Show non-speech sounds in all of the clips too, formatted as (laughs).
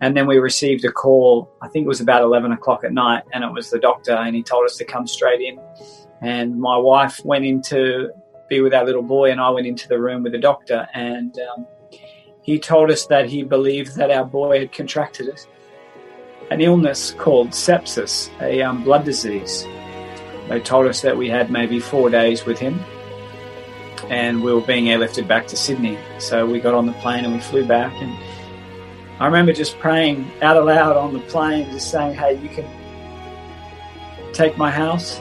And then we received a call, I think it was about 11 o'clock at night, and it was the doctor, and he told us to come straight in. And my wife went in to be with our little boy, and I went into the room with the doctor, and um, he told us that he believed that our boy had contracted it, an illness called sepsis, a um, blood disease. They told us that we had maybe four days with him, and we were being airlifted back to Sydney. So we got on the plane and we flew back, and I remember just praying out aloud on the plane, just saying, Hey, you can take my house,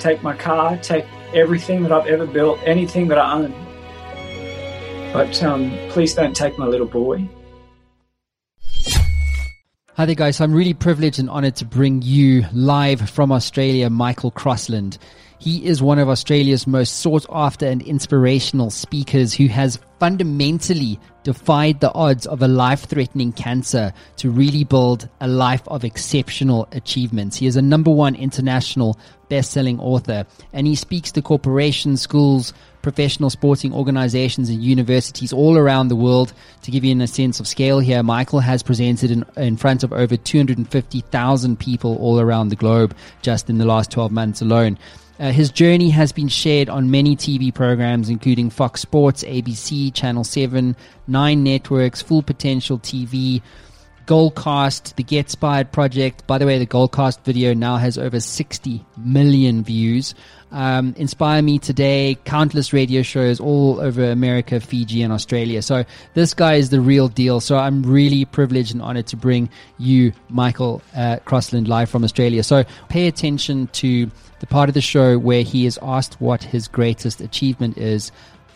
take my car, take everything that I've ever built, anything that I own. But um, please don't take my little boy. Hi there, guys. So I'm really privileged and honored to bring you live from Australia, Michael Crossland. He is one of Australia's most sought after and inspirational speakers who has fundamentally defied the odds of a life threatening cancer to really build a life of exceptional achievements. He is a number one international best selling author and he speaks to corporations, schools, professional sporting organizations and universities all around the world. To give you a sense of scale here, Michael has presented in, in front of over 250,000 people all around the globe just in the last 12 months alone. Uh, his journey has been shared on many TV programs, including Fox Sports, ABC, Channel 7, Nine Networks, Full Potential TV, Goalcast, the Get Inspired Project. By the way, the Goalcast video now has over 60 million views. Um, Inspire Me Today, countless radio shows all over America, Fiji, and Australia. So this guy is the real deal. So I'm really privileged and honored to bring you, Michael uh, Crossland, live from Australia. So pay attention to the part of the show where he is asked what his greatest achievement is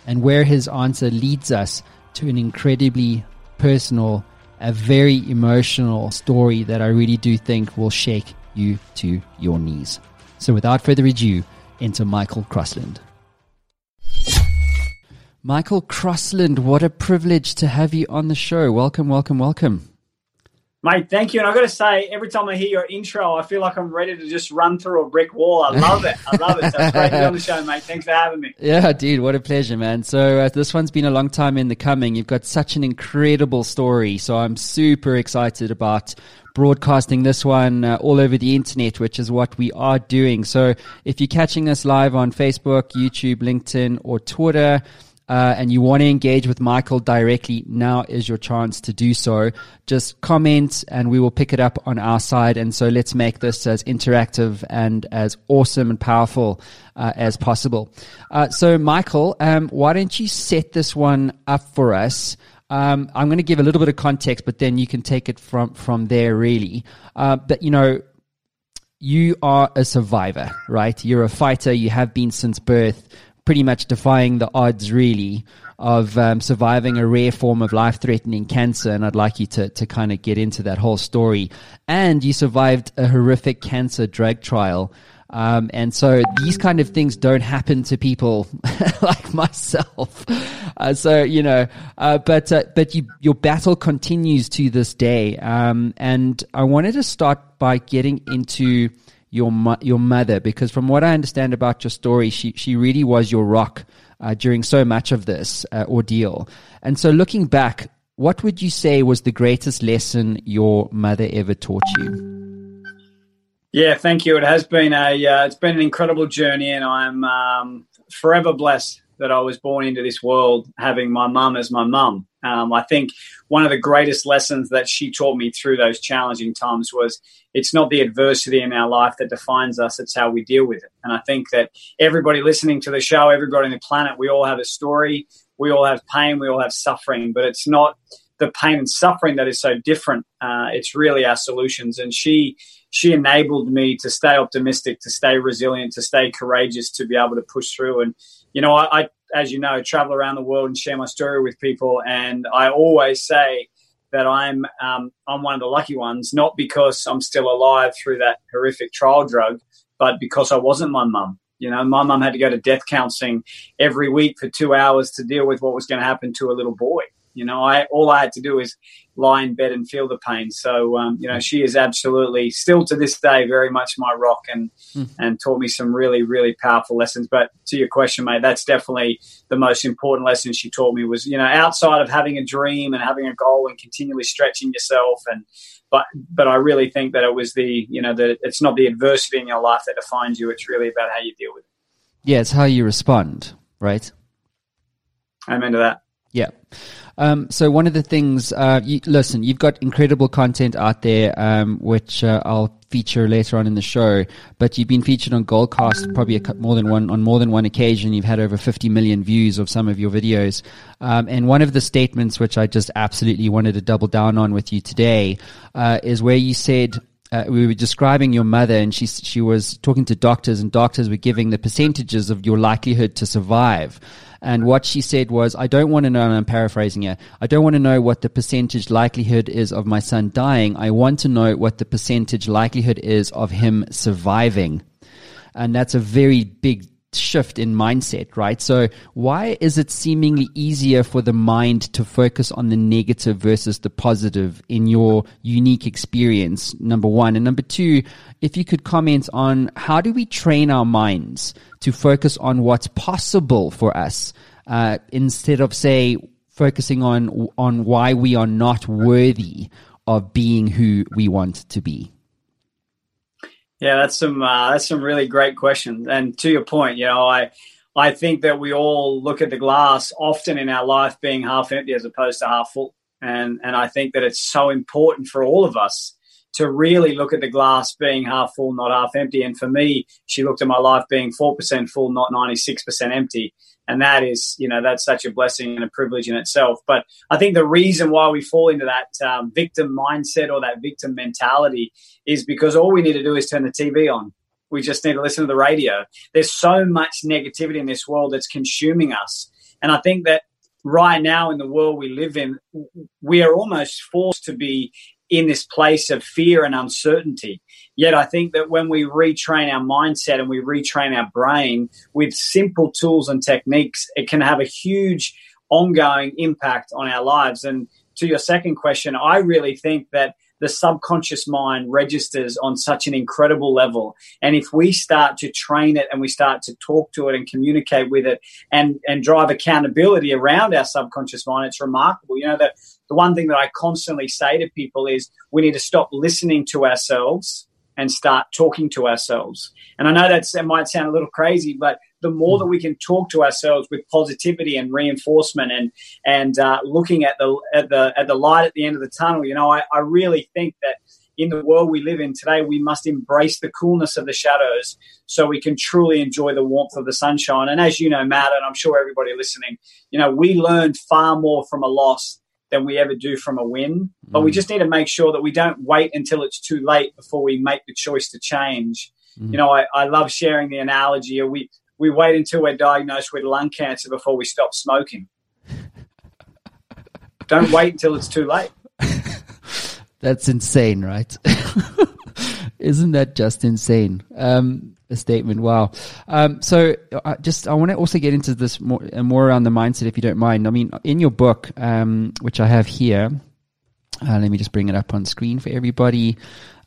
and where his answer leads us to an incredibly personal, a very emotional story that I really do think will shake you to your knees. So without further ado, into Michael Crossland. Michael Crossland, what a privilege to have you on the show. Welcome, welcome, welcome. Mate, thank you. And I've got to say, every time I hear your intro, I feel like I'm ready to just run through a brick wall. I love it. I love it. So it's great to be on the show, mate. Thanks for having me. (laughs) Yeah, dude, what a pleasure, man. So uh, this one's been a long time in the coming. You've got such an incredible story. So I'm super excited about broadcasting this one uh, all over the internet, which is what we are doing. So if you're catching us live on Facebook, YouTube, LinkedIn, or Twitter, uh, and you want to engage with Michael directly, now is your chance to do so. Just comment and we will pick it up on our side. And so let's make this as interactive and as awesome and powerful uh, as possible. Uh, so, Michael, um, why don't you set this one up for us? Um, I'm going to give a little bit of context, but then you can take it from from there, really. Uh, but you know, you are a survivor, right? You're a fighter. You have been since birth pretty much defying the odds, really, of um, surviving a rare form of life threatening cancer. And I'd like you to, to kind of get into that whole story. And you survived a horrific cancer drug trial. Um, and so these kind of things don't happen to people (laughs) like myself. Uh, so you know, uh, but uh, but you, your battle continues to this day. Um, and I wanted to start by getting into your mo- your mother because from what I understand about your story, she she really was your rock uh, during so much of this uh, ordeal. And so, looking back, what would you say was the greatest lesson your mother ever taught you? Yeah, thank you. It has been a uh, it's been an incredible journey, and I'm um, forever blessed that I was born into this world having my mum as my mum. Um, I think one of the greatest lessons that she taught me through those challenging times was it's not the adversity in our life that defines us, it's how we deal with it. And I think that everybody listening to the show, everybody on the planet, we all have a story, we all have pain, we all have suffering, but it's not the pain and suffering that is so different. Uh, it's really our solutions. And she she enabled me to stay optimistic, to stay resilient, to stay courageous, to be able to push through. And you know, I, I as you know, travel around the world and share my story with people, and I always say that I'm um, I'm one of the lucky ones, not because I'm still alive through that horrific trial drug, but because I wasn't my mum. You know, my mum had to go to death counselling every week for two hours to deal with what was going to happen to a little boy. You know, I all I had to do was lie in bed and feel the pain. So, um, you know, she is absolutely still to this day very much my rock and mm. and taught me some really really powerful lessons. But to your question, mate, that's definitely the most important lesson she taught me was you know outside of having a dream and having a goal and continually stretching yourself and but but I really think that it was the you know that it's not the adversity in your life that defines you. It's really about how you deal with it. Yeah, it's how you respond, right? Amen to that. Yeah. Um, so one of the things, uh, you, listen, you've got incredible content out there, um, which uh, I'll feature later on in the show. But you've been featured on Goalcast probably a, more than one on more than one occasion. You've had over 50 million views of some of your videos. Um, and one of the statements which I just absolutely wanted to double down on with you today uh, is where you said uh, we were describing your mother, and she she was talking to doctors, and doctors were giving the percentages of your likelihood to survive. And what she said was, I don't want to know, and I'm paraphrasing here, I don't want to know what the percentage likelihood is of my son dying. I want to know what the percentage likelihood is of him surviving. And that's a very big shift in mindset, right? So why is it seemingly easier for the mind to focus on the negative versus the positive in your unique experience? Number one. And number two, if you could comment on how do we train our minds to focus on what's possible for us, uh, instead of say focusing on, on why we are not worthy of being who we want to be? Yeah, that's some uh, that's some really great questions. And to your point, you know, I I think that we all look at the glass often in our life being half empty as opposed to half full. And and I think that it's so important for all of us to really look at the glass being half full, not half empty. And for me, she looked at my life being four percent full, not ninety six percent empty and that is you know that's such a blessing and a privilege in itself. But i think the reason why we fall into that um, victim mindset or that victim mentality is because all we need to do is turn the tv on. We just need to listen to the radio. There's so much negativity in this world that's consuming us. And i think that right now in the world we live in we are almost forced to be in this place of fear and uncertainty. Yet I think that when we retrain our mindset and we retrain our brain with simple tools and techniques, it can have a huge ongoing impact on our lives. And to your second question, I really think that the subconscious mind registers on such an incredible level. And if we start to train it and we start to talk to it and communicate with it and, and drive accountability around our subconscious mind, it's remarkable. You know, the, the one thing that I constantly say to people is we need to stop listening to ourselves and start talking to ourselves. And I know that's, that might sound a little crazy, but the more that we can talk to ourselves with positivity and reinforcement and and uh, looking at the at the at the light at the end of the tunnel, you know, I, I really think that in the world we live in today, we must embrace the coolness of the shadows so we can truly enjoy the warmth of the sunshine. And as you know, Matt, and I'm sure everybody listening, you know, we learn far more from a loss than we ever do from a win. But we mm. just need to make sure that we don't wait until it's too late before we make the choice to change. Mm. You know, I, I love sharing the analogy. We we wait until we're diagnosed with lung cancer before we stop smoking. don't wait until it's too late. (laughs) That's insane, right? (laughs) Isn't that just insane? Um, a statement. Wow. Um, so I just I want to also get into this more uh, more around the mindset, if you don't mind. I mean, in your book, um, which I have here, uh, let me just bring it up on screen for everybody.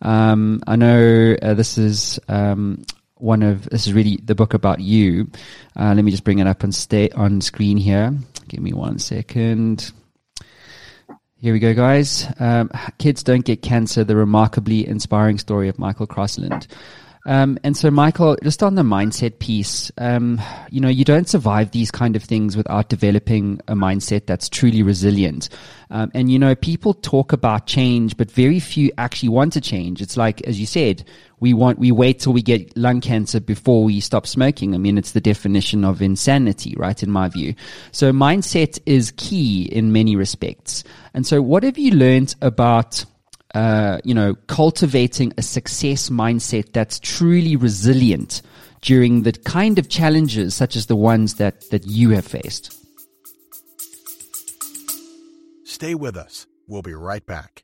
Um, I know uh, this is um, one of this is really the book about you. Uh, let me just bring it up on stay on screen here. Give me one second. Here we go, guys. Um, Kids Don't Get Cancer, the remarkably inspiring story of Michael Crossland. Um, and so, Michael, just on the mindset piece, um, you know, you don't survive these kind of things without developing a mindset that's truly resilient. Um, and you know, people talk about change, but very few actually want to change. It's like, as you said, we want we wait till we get lung cancer before we stop smoking. I mean, it's the definition of insanity, right? In my view, so mindset is key in many respects. And so, what have you learned about? Uh, you know, cultivating a success mindset that's truly resilient during the kind of challenges such as the ones that, that you have faced. Stay with us. We'll be right back.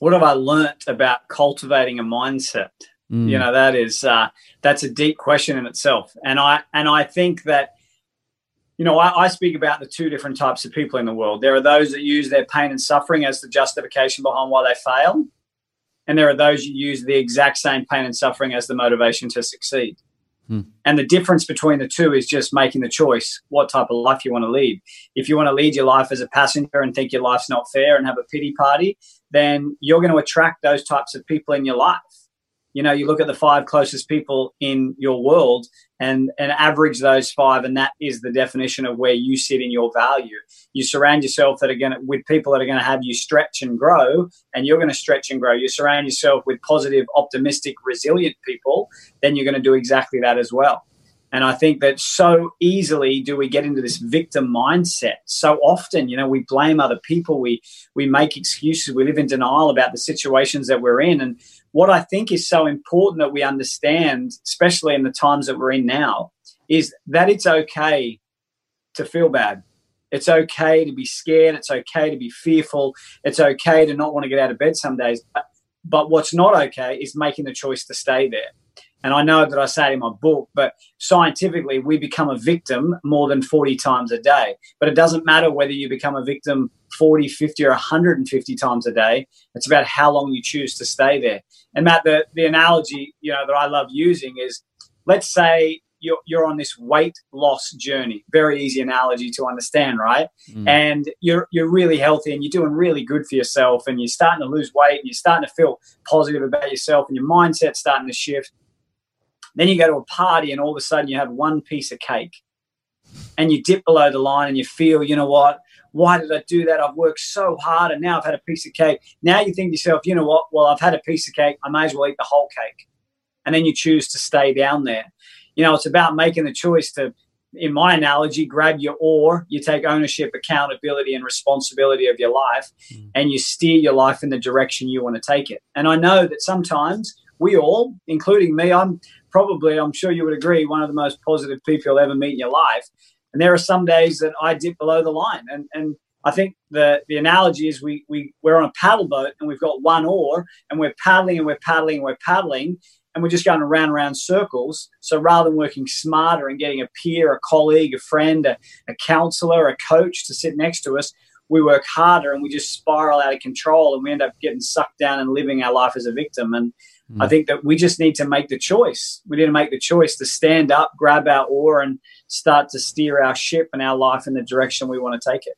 What have I learnt about cultivating a mindset? Mm. You know, that is uh, that's a deep question in itself, and I and I think that you know I, I, speak about the two different types of people in the world. There are those that use their pain and suffering as the justification behind why they fail, and there are those who use the exact same pain and suffering as the motivation to succeed. Mm. And the difference between the two is just making the choice what type of life you want to lead. If you want to lead your life as a passenger and think your life's not fair and have a pity party, then you're going to attract those types of people in your life. You know, you look at the five closest people in your world and, and average those five, and that is the definition of where you sit in your value. You surround yourself that are going to, with people that are going to have you stretch and grow, and you're going to stretch and grow. You surround yourself with positive, optimistic, resilient people, then you're going to do exactly that as well. And I think that so easily do we get into this victim mindset. So often, you know, we blame other people, we we make excuses, we live in denial about the situations that we're in. And what I think is so important that we understand, especially in the times that we're in now, is that it's okay to feel bad. It's okay to be scared. It's okay to be fearful. It's okay to not want to get out of bed some days. But what's not okay is making the choice to stay there. And I know that I say it in my book, but scientifically, we become a victim more than 40 times a day. But it doesn't matter whether you become a victim 40, 50, or 150 times a day. It's about how long you choose to stay there. And Matt, the, the analogy you know that I love using is let's say you're, you're on this weight loss journey. Very easy analogy to understand, right? Mm. And you're you're really healthy and you're doing really good for yourself, and you're starting to lose weight and you're starting to feel positive about yourself, and your mindset's starting to shift then you go to a party and all of a sudden you have one piece of cake and you dip below the line and you feel, you know what? Why did I do that? I've worked so hard and now I've had a piece of cake. Now you think to yourself, you know what? Well, I've had a piece of cake. I may as well eat the whole cake. And then you choose to stay down there. You know, it's about making the choice to, in my analogy, grab your oar, you take ownership, accountability, and responsibility of your life, mm. and you steer your life in the direction you want to take it. And I know that sometimes we all, including me, I'm probably, I'm sure you would agree, one of the most positive people you'll ever meet in your life. And there are some days that I dip below the line. And, and I think the, the analogy is we, we, we're on a paddle boat and we've got one oar and we're paddling and we're paddling and we're paddling and we're just going around around circles. So rather than working smarter and getting a peer, a colleague, a friend, a, a counselor, a coach to sit next to us, we work harder and we just spiral out of control and we end up getting sucked down and living our life as a victim. And I think that we just need to make the choice. We need to make the choice to stand up, grab our oar, and start to steer our ship and our life in the direction we want to take it.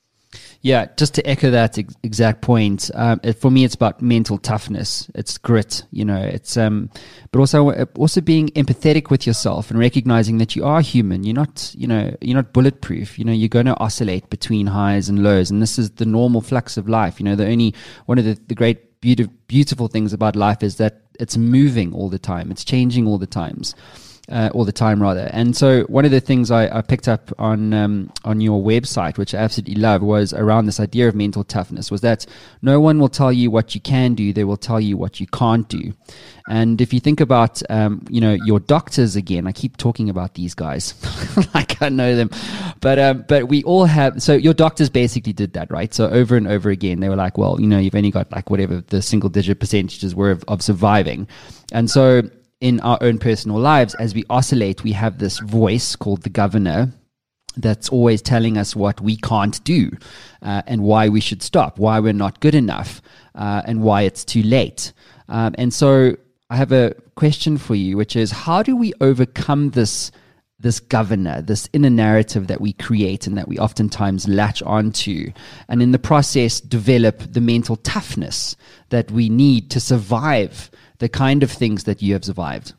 Yeah, just to echo that ex- exact point, um, it, for me, it's about mental toughness. It's grit, you know. It's um, but also also being empathetic with yourself and recognizing that you are human. You're not, you know, you're not bulletproof. You know, you're going to oscillate between highs and lows, and this is the normal flux of life. You know, the only one of the, the great beautiful beautiful things about life is that it's moving all the time. It's changing all the times. Uh, all the time rather. And so one of the things I, I picked up on um, on your website, which I absolutely love, was around this idea of mental toughness. Was that no one will tell you what you can do; they will tell you what you can't do. And if you think about, um, you know, your doctors again, I keep talking about these guys (laughs) like I know them, but um, but we all have. So your doctors basically did that, right? So over and over again, they were like, well, you know, you've only got like whatever the single digit percentages were of, of surviving, and so in our own personal lives, as we oscillate, we have this voice called the governor that's always telling us what we can't do uh, and why we should stop, why we're not good enough, uh, and why it's too late. Um, and so I have a question for you, which is how do we overcome this? This governor, this inner narrative that we create and that we oftentimes latch onto, and in the process develop the mental toughness that we need to survive the kind of things that you have survived.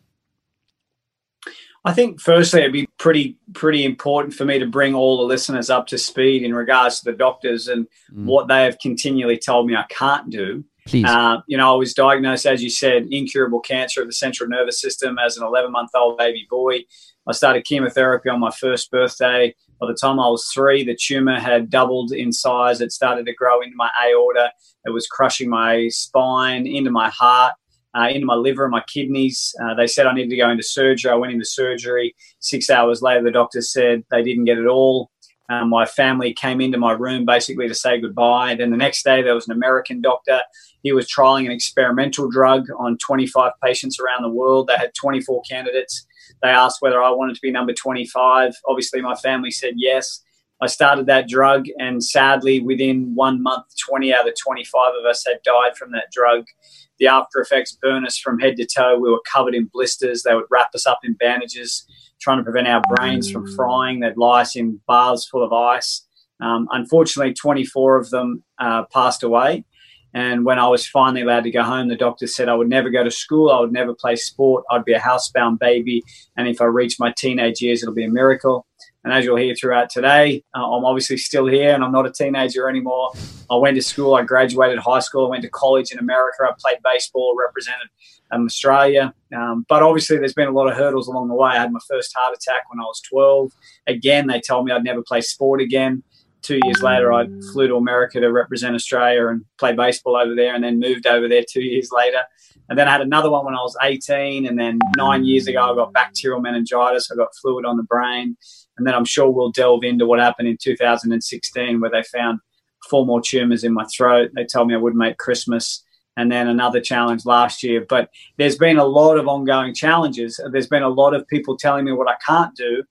I think firstly it'd be pretty pretty important for me to bring all the listeners up to speed in regards to the doctors and mm. what they have continually told me I can't do. Please. Uh, you know, I was diagnosed, as you said, incurable cancer of the central nervous system as an 11 month old baby boy. I started chemotherapy on my first birthday. By the time I was three, the tumor had doubled in size. It started to grow into my aorta. It was crushing my spine, into my heart uh, into my liver and my kidneys. Uh, they said I needed to go into surgery. I went into surgery. Six hours later, the doctor said they didn't get it all. Um, my family came into my room basically to say goodbye. And then the next day, there was an American doctor. He was trialing an experimental drug on 25 patients around the world. They had 24 candidates. They asked whether I wanted to be number 25. Obviously, my family said yes. I started that drug, and sadly, within one month, 20 out of 25 of us had died from that drug the after effects burn us from head to toe. We were covered in blisters. They would wrap us up in bandages, trying to prevent our brains from frying. They'd lie us in baths full of ice. Um, unfortunately, 24 of them uh, passed away. And when I was finally allowed to go home, the doctor said I would never go to school, I would never play sport, I'd be a housebound baby. And if I reach my teenage years, it'll be a miracle. And as you'll hear throughout today, uh, I'm obviously still here and I'm not a teenager anymore. I went to school, I graduated high school, I went to college in America, I played baseball, represented um, Australia. Um, but obviously, there's been a lot of hurdles along the way. I had my first heart attack when I was 12. Again, they told me I'd never play sport again. Two years later, I flew to America to represent Australia and play baseball over there, and then moved over there two years later. And then I had another one when I was 18. And then nine years ago, I got bacterial meningitis. I got fluid on the brain. And then I'm sure we'll delve into what happened in 2016, where they found four more tumors in my throat. They told me I wouldn't make Christmas. And then another challenge last year. But there's been a lot of ongoing challenges. There's been a lot of people telling me what I can't do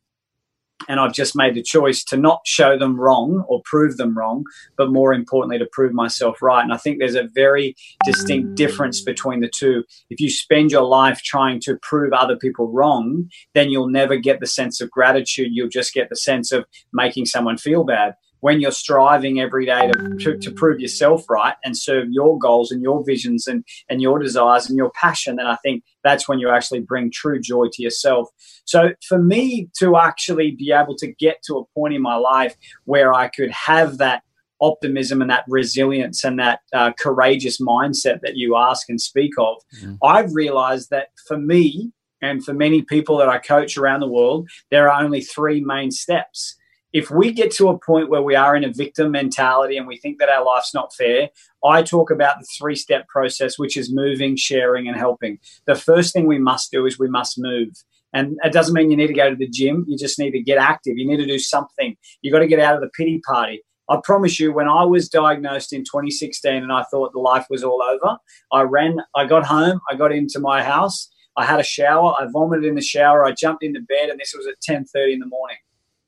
and I've just made the choice to not show them wrong or prove them wrong, but more importantly, to prove myself right. And I think there's a very distinct difference between the two. If you spend your life trying to prove other people wrong, then you'll never get the sense of gratitude. You'll just get the sense of making someone feel bad when you're striving every day to, to, to, prove yourself right and serve your goals and your visions and, and your desires and your passion, then I think that's when you actually bring true joy to yourself. So for me to actually be able to get to a point in my life where I could have that optimism and that resilience and that uh, courageous mindset that you ask and speak of, mm-hmm. I've realized that for me, and for many people that I coach around the world, there are only three main steps if we get to a point where we are in a victim mentality and we think that our life's not fair, I talk about the three step process, which is moving, sharing, and helping. The first thing we must do is we must move. And it doesn't mean you need to go to the gym. You just need to get active. You need to do something. You got to get out of the pity party. I promise you, when I was diagnosed in 2016 and I thought the life was all over, I ran, I got home, I got into my house, I had a shower, I vomited in the shower, I jumped into bed, and this was at 10:30 in the morning.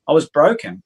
I was broken.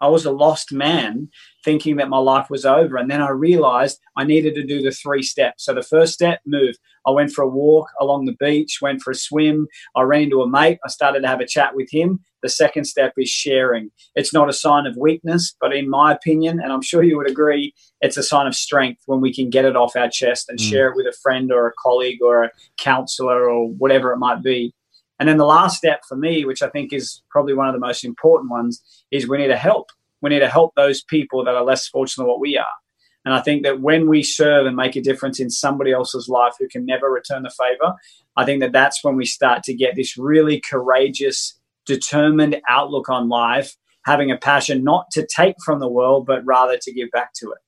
I was a lost man thinking that my life was over. And then I realized I needed to do the three steps. So the first step, move. I went for a walk along the beach, went for a swim. I ran into a mate. I started to have a chat with him. The second step is sharing. It's not a sign of weakness, but in my opinion, and I'm sure you would agree, it's a sign of strength when we can get it off our chest and mm. share it with a friend or a colleague or a counselor or whatever it might be. And then the last step for me, which I think is probably one of the most important ones, is we need to help. We need to help those people that are less fortunate than what we are. And I think that when we serve and make a difference in somebody else's life who can never return the favor, I think that that's when we start to get this really courageous, determined outlook on life, having a passion not to take from the world, but rather to give back to it.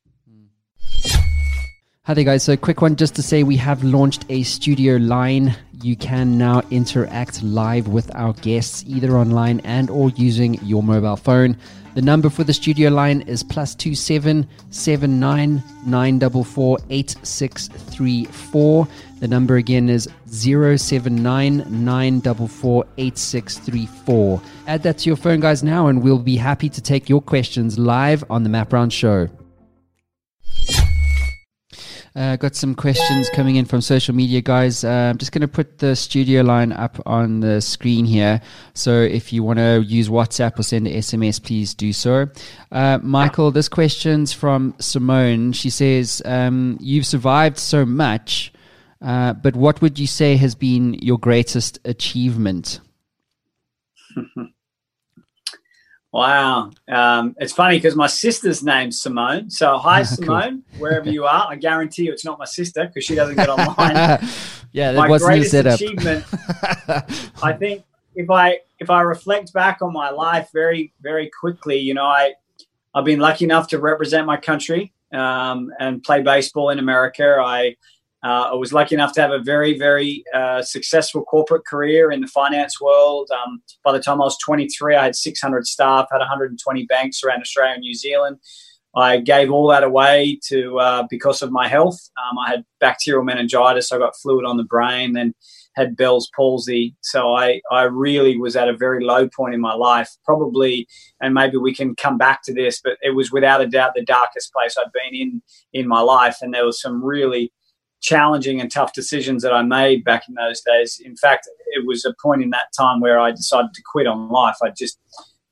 Hi there, guys. So, quick one just to say we have launched a studio line. You can now interact live with our guests either online and or using your mobile phone. The number for the studio line is plus two seven seven nine nine double four eight six three four. The number again is 0799448634. Add that to your phone, guys, now, and we'll be happy to take your questions live on the Matt Brown Show. Uh, got some questions coming in from social media, guys. Uh, I'm just going to put the studio line up on the screen here. So if you want to use WhatsApp or send an SMS, please do so. Uh, Michael, this question's from Simone. She says, um, You've survived so much, uh, but what would you say has been your greatest achievement? (laughs) Wow. Um, it's funny because my sister's name's Simone. So, hi, (laughs) Simone, cool. wherever you are. I guarantee you it's not my sister because she doesn't get online. (laughs) yeah, that my wasn't greatest achievement, (laughs) I think, if I if I reflect back on my life very very quickly, you know, I I've been lucky enough to represent my country um, and play baseball in America. I uh, I was lucky enough to have a very, very uh, successful corporate career in the finance world. Um, by the time I was 23, I had 600 staff, had 120 banks around Australia and New Zealand. I gave all that away to uh, because of my health. Um, I had bacterial meningitis. I got fluid on the brain, then had Bell's palsy. So I, I really was at a very low point in my life, probably, and maybe we can come back to this, but it was without a doubt the darkest place I'd been in in my life. And there was some really challenging and tough decisions that I made back in those days. In fact, it was a point in that time where I decided to quit on life. I just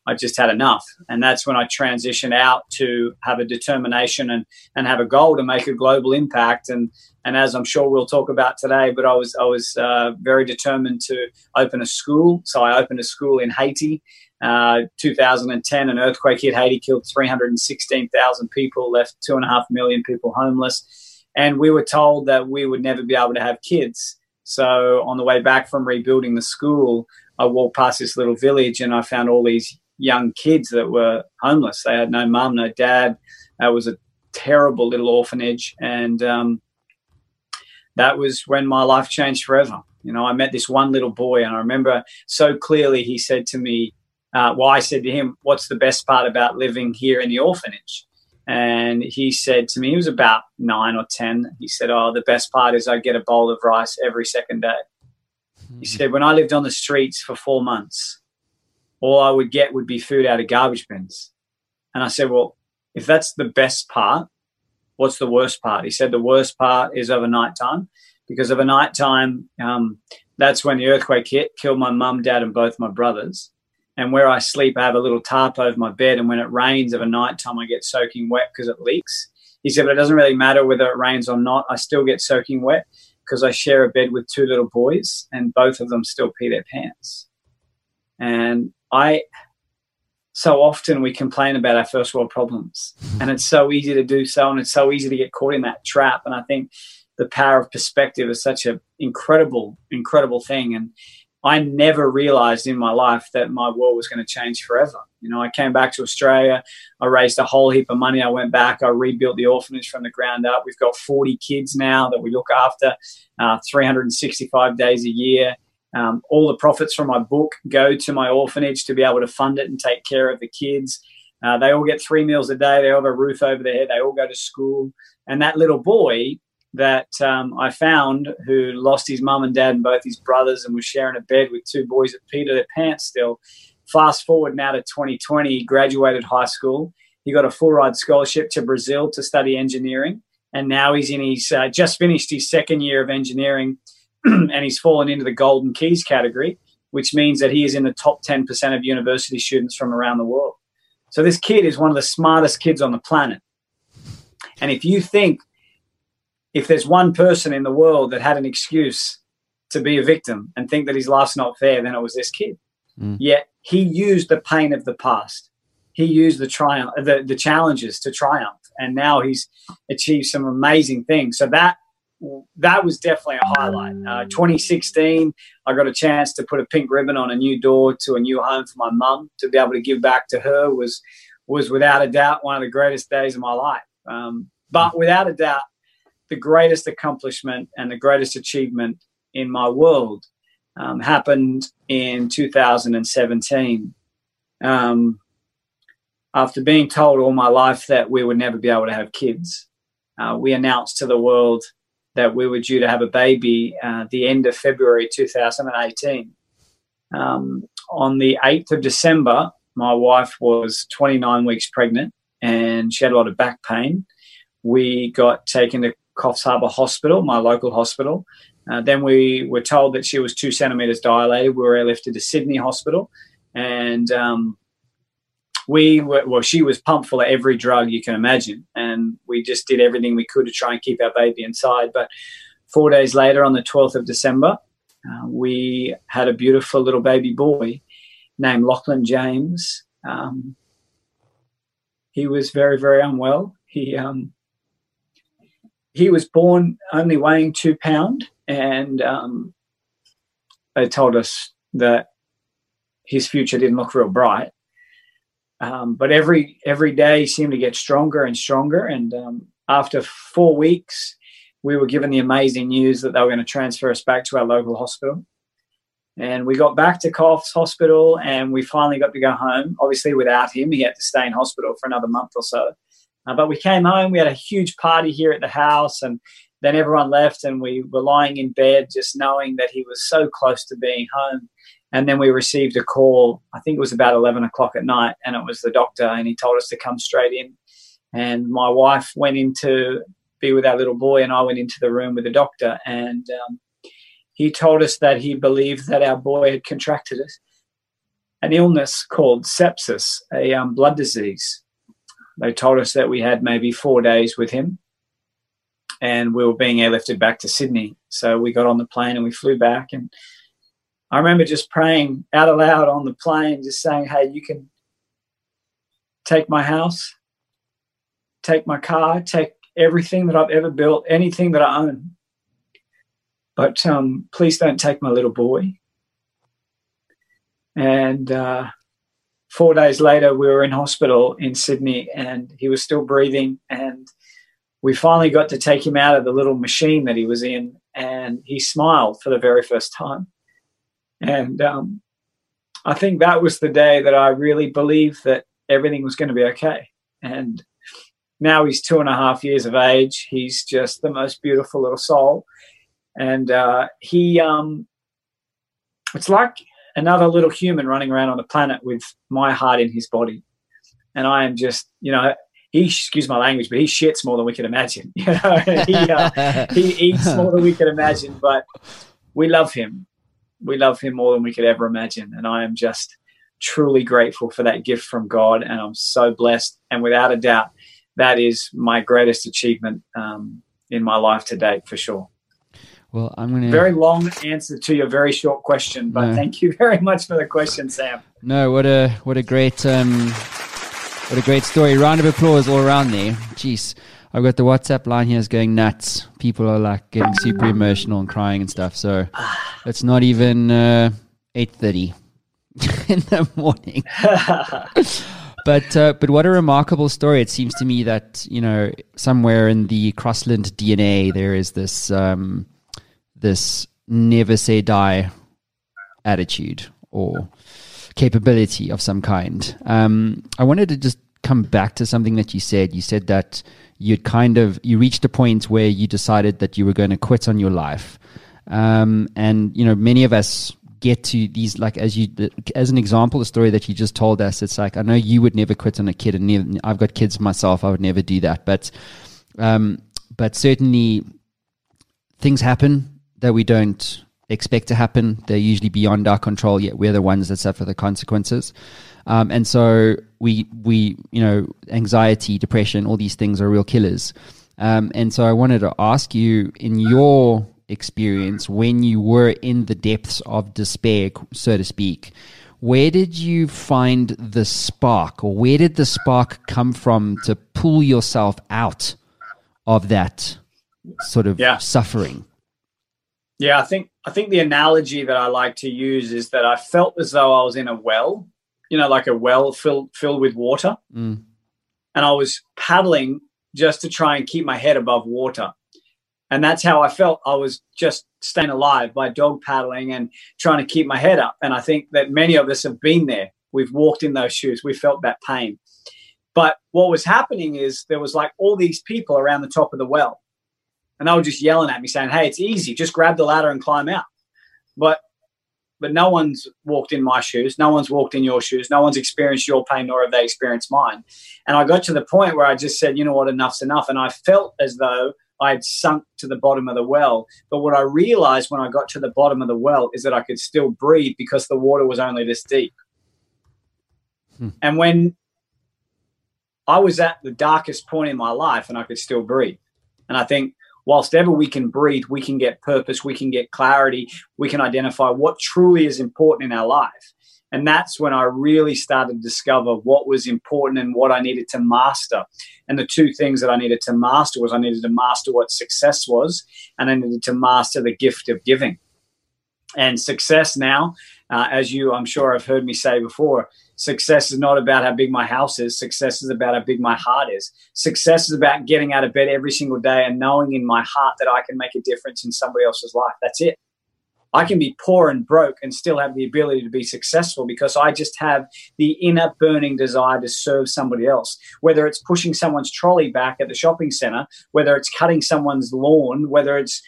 I just had enough. And that's when I transitioned out to have a determination and, and have a goal to make a global impact. And, and as I'm sure we'll talk about today, but I was, I was uh, very determined to open a school. So I opened a school in Haiti. Uh, 2010, an earthquake hit Haiti, killed 316,000 people, left two and a half million people homeless and we were told that we would never be able to have kids. So on the way back from rebuilding the school, I walked past this little village and I found all these young kids that were homeless. They had no mum, no dad. That was a terrible little orphanage, and um, that was when my life changed forever. You know, I met this one little boy, and I remember so clearly. He said to me, uh, "Well, I said to him, what's the best part about living here in the orphanage?" And he said to me, he was about nine or 10. He said, Oh, the best part is I get a bowl of rice every second day. Mm-hmm. He said, When I lived on the streets for four months, all I would get would be food out of garbage bins. And I said, Well, if that's the best part, what's the worst part? He said, The worst part is over night time because over night time, um, that's when the earthquake hit, killed my mum, dad, and both my brothers. And where I sleep, I have a little tarp over my bed. And when it rains of a night time, I get soaking wet because it leaks. He said, but it doesn't really matter whether it rains or not. I still get soaking wet because I share a bed with two little boys and both of them still pee their pants. And I, so often we complain about our first world problems and it's so easy to do so. And it's so easy to get caught in that trap. And I think the power of perspective is such an incredible, incredible thing. And I never realized in my life that my world was going to change forever. You know, I came back to Australia. I raised a whole heap of money. I went back. I rebuilt the orphanage from the ground up. We've got 40 kids now that we look after, uh, 365 days a year. Um, all the profits from my book go to my orphanage to be able to fund it and take care of the kids. Uh, they all get three meals a day. They all have a roof over their head. They all go to school. And that little boy that um, I found who lost his mum and dad and both his brothers and was sharing a bed with two boys that peed their pants still. Fast forward now to 2020, he graduated high school. He got a full ride scholarship to Brazil to study engineering. And now he's in his, uh, just finished his second year of engineering (clears throat) and he's fallen into the Golden Keys category, which means that he is in the top 10% of university students from around the world. So this kid is one of the smartest kids on the planet. And if you think if there's one person in the world that had an excuse to be a victim and think that his life's not fair, then it was this kid. Mm. Yet he used the pain of the past. He used the triumph, the, the challenges to triumph, and now he's achieved some amazing things. So that that was definitely a highlight. Uh, 2016, I got a chance to put a pink ribbon on a new door to a new home for my mum to be able to give back to her was was without a doubt one of the greatest days of my life. Um, but without a doubt, the greatest accomplishment and the greatest achievement in my world um, happened in 2017. Um, after being told all my life that we would never be able to have kids, uh, we announced to the world that we were due to have a baby uh, the end of February 2018. Um, on the 8th of December, my wife was 29 weeks pregnant and she had a lot of back pain. We got taken to Coffs Harbour Hospital, my local hospital. Uh, then we were told that she was two centimetres dilated. We were airlifted to Sydney Hospital and um, we were, well, she was pumped full of every drug you can imagine, and we just did everything we could to try and keep our baby inside. But four days later, on the 12th of December, uh, we had a beautiful little baby boy named Lachlan James. Um, he was very, very unwell. He um, he was born only weighing two pound, and um, they told us that his future didn't look real bright. Um, but every every day seemed to get stronger and stronger. And um, after four weeks, we were given the amazing news that they were going to transfer us back to our local hospital. And we got back to Coffs Hospital, and we finally got to go home. Obviously, without him, he had to stay in hospital for another month or so. Uh, but we came home. We had a huge party here at the house, and then everyone left, and we were lying in bed, just knowing that he was so close to being home. And then we received a call, I think it was about 11 o'clock at night, and it was the doctor, and he told us to come straight in. And my wife went in to be with our little boy, and I went into the room with the doctor. And um, he told us that he believed that our boy had contracted an illness called sepsis, a um, blood disease. They told us that we had maybe four days with him, and we were being airlifted back to Sydney. So we got on the plane and we flew back, and I remember just praying out aloud on the plane, just saying, Hey, you can take my house, take my car, take everything that I've ever built, anything that I own. But um, please don't take my little boy. And uh, four days later, we were in hospital in Sydney and he was still breathing. And we finally got to take him out of the little machine that he was in. And he smiled for the very first time. And um, I think that was the day that I really believed that everything was going to be okay. And now he's two and a half years of age. He's just the most beautiful little soul. And uh, he, um, it's like another little human running around on the planet with my heart in his body. And I am just, you know, he, excuse my language, but he shits more than we can imagine. (laughs) You know, he, uh, he (laughs) eats more than we can imagine, but we love him we love him more than we could ever imagine. And I am just truly grateful for that gift from God. And I'm so blessed. And without a doubt, that is my greatest achievement um, in my life to date for sure. Well, I'm going to very long answer to your very short question, but no. thank you (laughs) very much for the question, Sam. No, what a what a great um, what a great story. Round of applause all around there. Jeez. I've got the WhatsApp line here is going nuts. People are like getting super emotional and crying and stuff. So (sighs) it's not even uh, eight thirty (laughs) in the morning. (laughs) but uh, but what a remarkable story! It seems to me that you know somewhere in the Crossland DNA there is this um, this never say die attitude or capability of some kind. Um, I wanted to just come back to something that you said. You said that you'd kind of you reached a point where you decided that you were going to quit on your life um, and you know many of us get to these like as you as an example the story that you just told us it's like i know you would never quit on a kid and never, i've got kids myself i would never do that but um, but certainly things happen that we don't expect to happen they're usually beyond our control yet we're the ones that suffer the consequences um, and so we we you know anxiety, depression, all these things are real killers. Um, and so I wanted to ask you, in your experience, when you were in the depths of despair, so to speak, where did you find the spark, or where did the spark come from to pull yourself out of that sort of yeah. suffering? Yeah, I think I think the analogy that I like to use is that I felt as though I was in a well you know, like a well filled filled with water. Mm. And I was paddling just to try and keep my head above water. And that's how I felt. I was just staying alive by dog paddling and trying to keep my head up. And I think that many of us have been there. We've walked in those shoes. We felt that pain. But what was happening is there was like all these people around the top of the well. And they were just yelling at me saying, Hey, it's easy. Just grab the ladder and climb out. But but no one's walked in my shoes. No one's walked in your shoes. No one's experienced your pain, nor have they experienced mine. And I got to the point where I just said, you know what, enough's enough. And I felt as though I had sunk to the bottom of the well. But what I realized when I got to the bottom of the well is that I could still breathe because the water was only this deep. Hmm. And when I was at the darkest point in my life and I could still breathe. And I think whilst ever we can breathe, we can get purpose, we can get clarity, we can identify what truly is important in our life. And that's when I really started to discover what was important and what I needed to master. And the two things that I needed to master was I needed to master what success was, and I needed to master the gift of giving. And success now, uh, as you I'm sure have heard me say before, Success is not about how big my house is. Success is about how big my heart is. Success is about getting out of bed every single day and knowing in my heart that I can make a difference in somebody else's life. That's it. I can be poor and broke and still have the ability to be successful because I just have the inner burning desire to serve somebody else. Whether it's pushing someone's trolley back at the shopping center, whether it's cutting someone's lawn, whether it's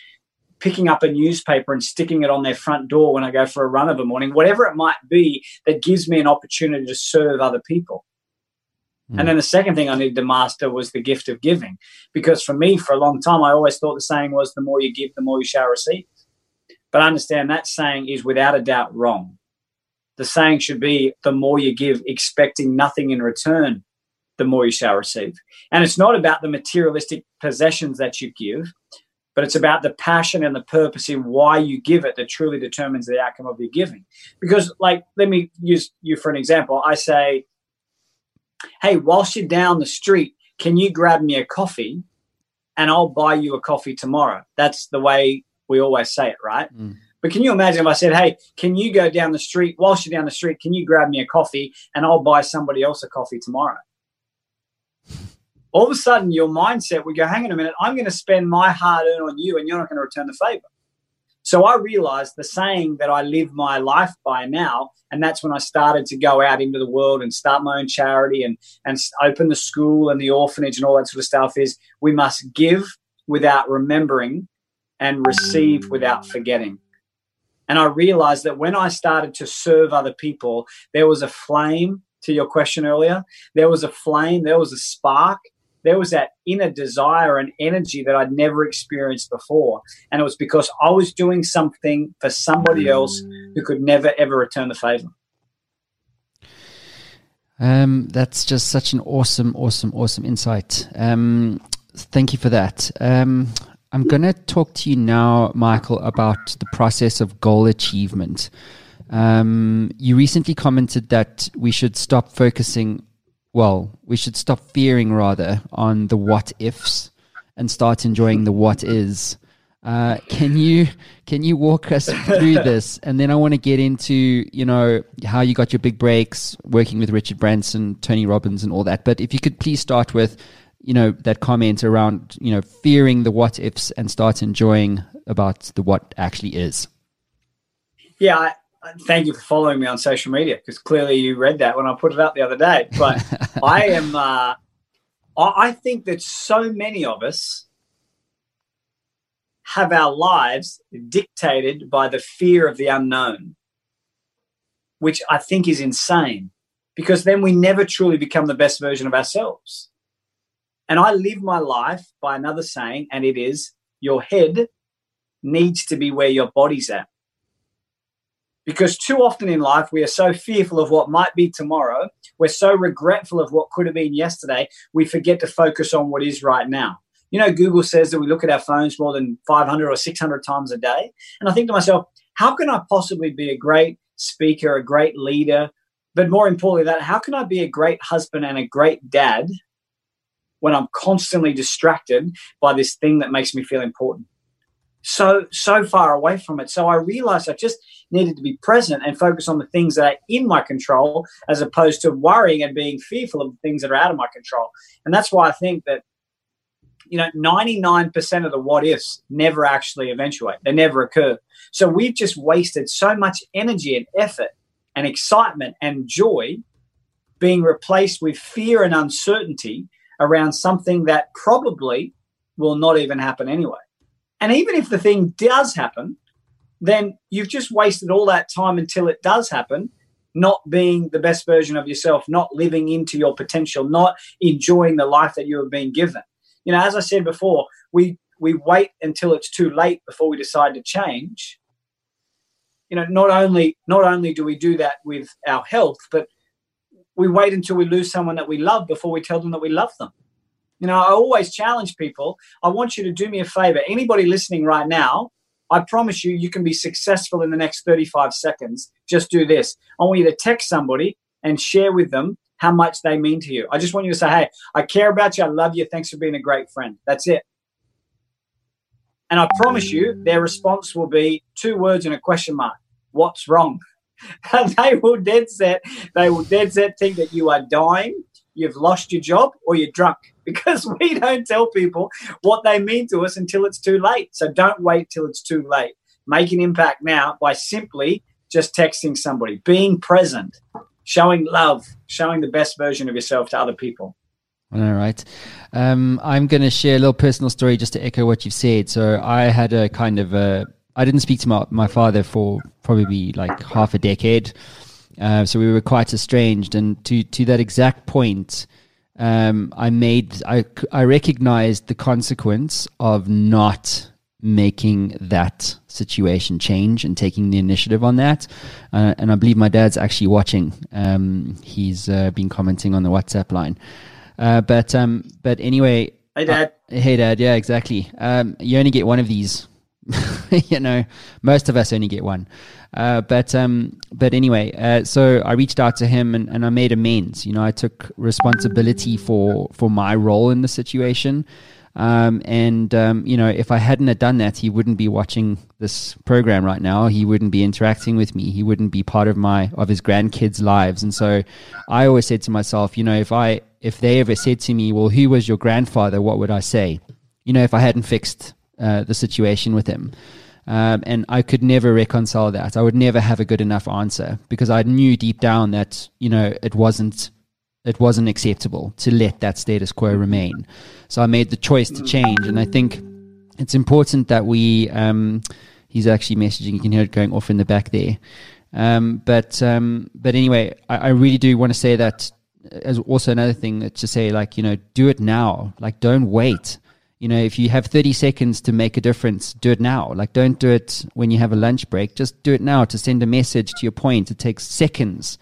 picking up a newspaper and sticking it on their front door when I go for a run of a morning, whatever it might be that gives me an opportunity to serve other people. Mm. And then the second thing I needed to master was the gift of giving. Because for me, for a long time, I always thought the saying was the more you give, the more you shall receive. But I understand that saying is without a doubt wrong. The saying should be the more you give, expecting nothing in return, the more you shall receive. And it's not about the materialistic possessions that you give, but it's about the passion and the purpose in why you give it that truly determines the outcome of your giving. Because, like, let me use you for an example. I say, hey, whilst you're down the street, can you grab me a coffee and I'll buy you a coffee tomorrow? That's the way we always say it, right? Mm. But can you imagine if I said, hey, can you go down the street, whilst you're down the street, can you grab me a coffee and I'll buy somebody else a coffee tomorrow? All of a sudden your mindset would go, hang on a minute, I'm going to spend my hard earned on you and you're not going to return the favor. So I realized the saying that I live my life by now, and that's when I started to go out into the world and start my own charity and, and open the school and the orphanage and all that sort of stuff is we must give without remembering and receive without forgetting. And I realized that when I started to serve other people, there was a flame to your question earlier. There was a flame, there was a spark there was that inner desire and energy that I'd never experienced before. And it was because I was doing something for somebody else who could never, ever return the favor. Um, that's just such an awesome, awesome, awesome insight. Um, thank you for that. Um, I'm going to talk to you now, Michael, about the process of goal achievement. Um, you recently commented that we should stop focusing well, we should stop fearing rather on the what ifs and start enjoying the what is. Uh, can you can you walk us through this, and then I want to get into you know how you got your big breaks working with Richard Branson, Tony Robbins, and all that. But if you could please start with you know that comment around you know fearing the what ifs and start enjoying about the what actually is. Yeah, thank you for following me on social media because clearly you read that when I put it up the other day. But (laughs) I am, uh, I think that so many of us have our lives dictated by the fear of the unknown, which I think is insane because then we never truly become the best version of ourselves. And I live my life by another saying, and it is your head needs to be where your body's at. Because too often in life, we are so fearful of what might be tomorrow. We're so regretful of what could have been yesterday. We forget to focus on what is right now. You know, Google says that we look at our phones more than 500 or 600 times a day. And I think to myself, how can I possibly be a great speaker, a great leader? But more importantly, that how can I be a great husband and a great dad when I'm constantly distracted by this thing that makes me feel important? So so far away from it. So I realized I just needed to be present and focus on the things that are in my control as opposed to worrying and being fearful of things that are out of my control. And that's why I think that you know 99% of the what ifs never actually eventuate. They never occur. So we've just wasted so much energy and effort and excitement and joy being replaced with fear and uncertainty around something that probably will not even happen anyway. And even if the thing does happen, then you've just wasted all that time until it does happen, not being the best version of yourself, not living into your potential, not enjoying the life that you have been given. You know, as I said before, we we wait until it's too late before we decide to change. You know, not only not only do we do that with our health, but we wait until we lose someone that we love before we tell them that we love them. You know, I always challenge people. I want you to do me a favor. Anybody listening right now, I promise you, you can be successful in the next 35 seconds. Just do this. I want you to text somebody and share with them how much they mean to you. I just want you to say, hey, I care about you. I love you. Thanks for being a great friend. That's it. And I promise you, their response will be two words and a question mark. What's wrong? (laughs) And they will dead set, they will dead set think that you are dying, you've lost your job, or you're drunk (laughs) because we don't tell people what they mean to us until it's too late. So don't wait till it's too late. Make an impact now by simply just texting somebody, being present, showing love, showing the best version of yourself to other people. All right. Um, I'm going to share a little personal story just to echo what you've said. So I had a kind of a, I didn't speak to my, my father for probably like half a decade. Uh, so we were quite estranged. And to, to that exact point, um, I made I I recognized the consequence of not making that situation change and taking the initiative on that. Uh, and I believe my dad's actually watching. Um, he's uh, been commenting on the WhatsApp line. Uh, but um, but anyway, hey dad. Uh, hey dad. Yeah, exactly. Um, you only get one of these. (laughs) you know, most of us only get one. Uh, but um, but anyway, uh, so I reached out to him and, and I made amends. You know, I took responsibility for for my role in the situation. Um, and um, you know, if I hadn't have done that, he wouldn't be watching this program right now. He wouldn't be interacting with me. He wouldn't be part of my of his grandkids' lives. And so, I always said to myself, you know, if I if they ever said to me, "Well, who was your grandfather?" What would I say? You know, if I hadn't fixed uh, the situation with him. Um, and I could never reconcile that. I would never have a good enough answer because I knew deep down that you know it wasn't it wasn't acceptable to let that status quo remain. So I made the choice to change, and I think it's important that we. Um, he's actually messaging. You can hear it going off in the back there. Um, but um, but anyway, I, I really do want to say that as also another thing to say like you know do it now. Like don't wait you know, if you have 30 seconds to make a difference, do it now. Like, don't do it when you have a lunch break. Just do it now to send a message to your point. It takes seconds.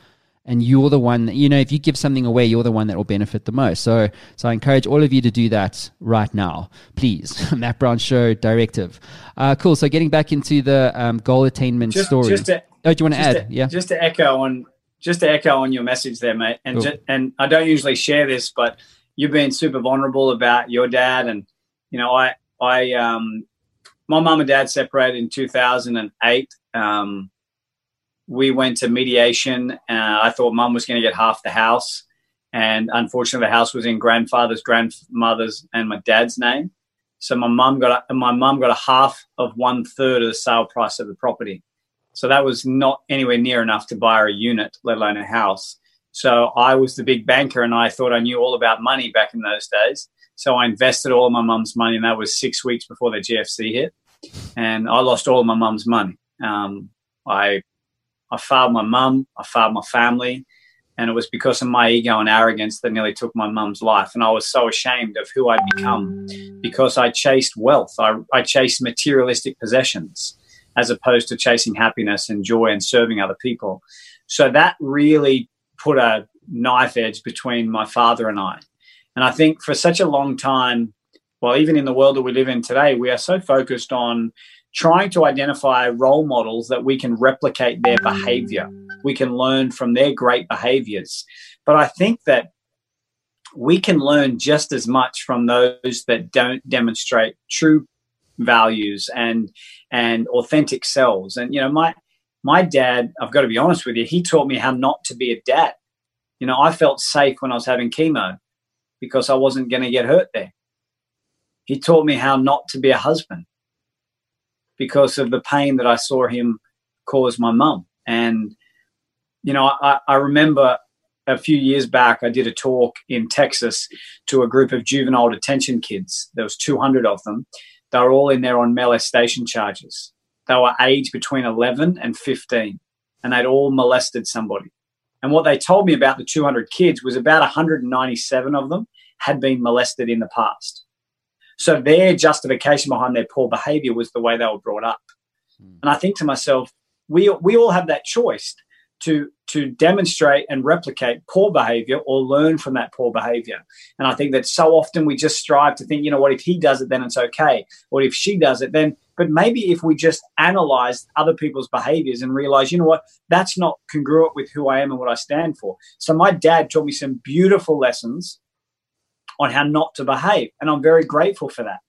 And you're the one, that, you know, if you give something away, you're the one that will benefit the most. So, so I encourage all of you to do that right now, please. (laughs) Matt Brown Show directive. Uh, cool. So, getting back into the um, goal attainment just, story. Just to, oh, do you want to add? To, yeah. Just to echo on, just to echo on your message there, mate. And cool. and I don't usually share this, but you've been super vulnerable about your dad and you know, I I um, my mum and dad separated in 2008. Um, we went to mediation. Uh, I thought mum was going to get half the house, and unfortunately, the house was in grandfather's, grandmother's, and my dad's name. So my mum got a, my mum got a half of one third of the sale price of the property. So that was not anywhere near enough to buy a unit, let alone a house. So I was the big banker, and I thought I knew all about money back in those days. So I invested all of my mum's money, and that was six weeks before the GFC hit. And I lost all of my mum's money. Um, I I failed my mum, I failed my family, and it was because of my ego and arrogance that nearly took my mum's life. And I was so ashamed of who I'd become because I chased wealth, I, I chased materialistic possessions as opposed to chasing happiness and joy and serving other people. So that really put a knife edge between my father and I. And I think for such a long time, well, even in the world that we live in today, we are so focused on trying to identify role models that we can replicate their behavior. We can learn from their great behaviors. But I think that we can learn just as much from those that don't demonstrate true values and and authentic selves. And you know, my my dad, I've got to be honest with you, he taught me how not to be a dad. You know, I felt safe when I was having chemo because I wasn't going to get hurt there. He taught me how not to be a husband because of the pain that I saw him cause my mum. And, you know, I, I remember a few years back, I did a talk in Texas to a group of juvenile detention kids. There was 200 of them. They were all in there on molestation charges. They were aged between 11 and 15, and they'd all molested somebody. And what they told me about the 200 kids was about 197 of them had been molested in the past. So their justification behind their poor behavior was the way they were brought up. Mm. And I think to myself, we, we all have that choice to to demonstrate and replicate poor behavior or learn from that poor behavior. And I think that so often we just strive to think, you know what, if he does it, then it's okay. Or if she does it, then, but maybe if we just analyze other people's behaviors and realize, you know what, that's not congruent with who I am and what I stand for. So my dad taught me some beautiful lessons on how not to behave. And I'm very grateful for that.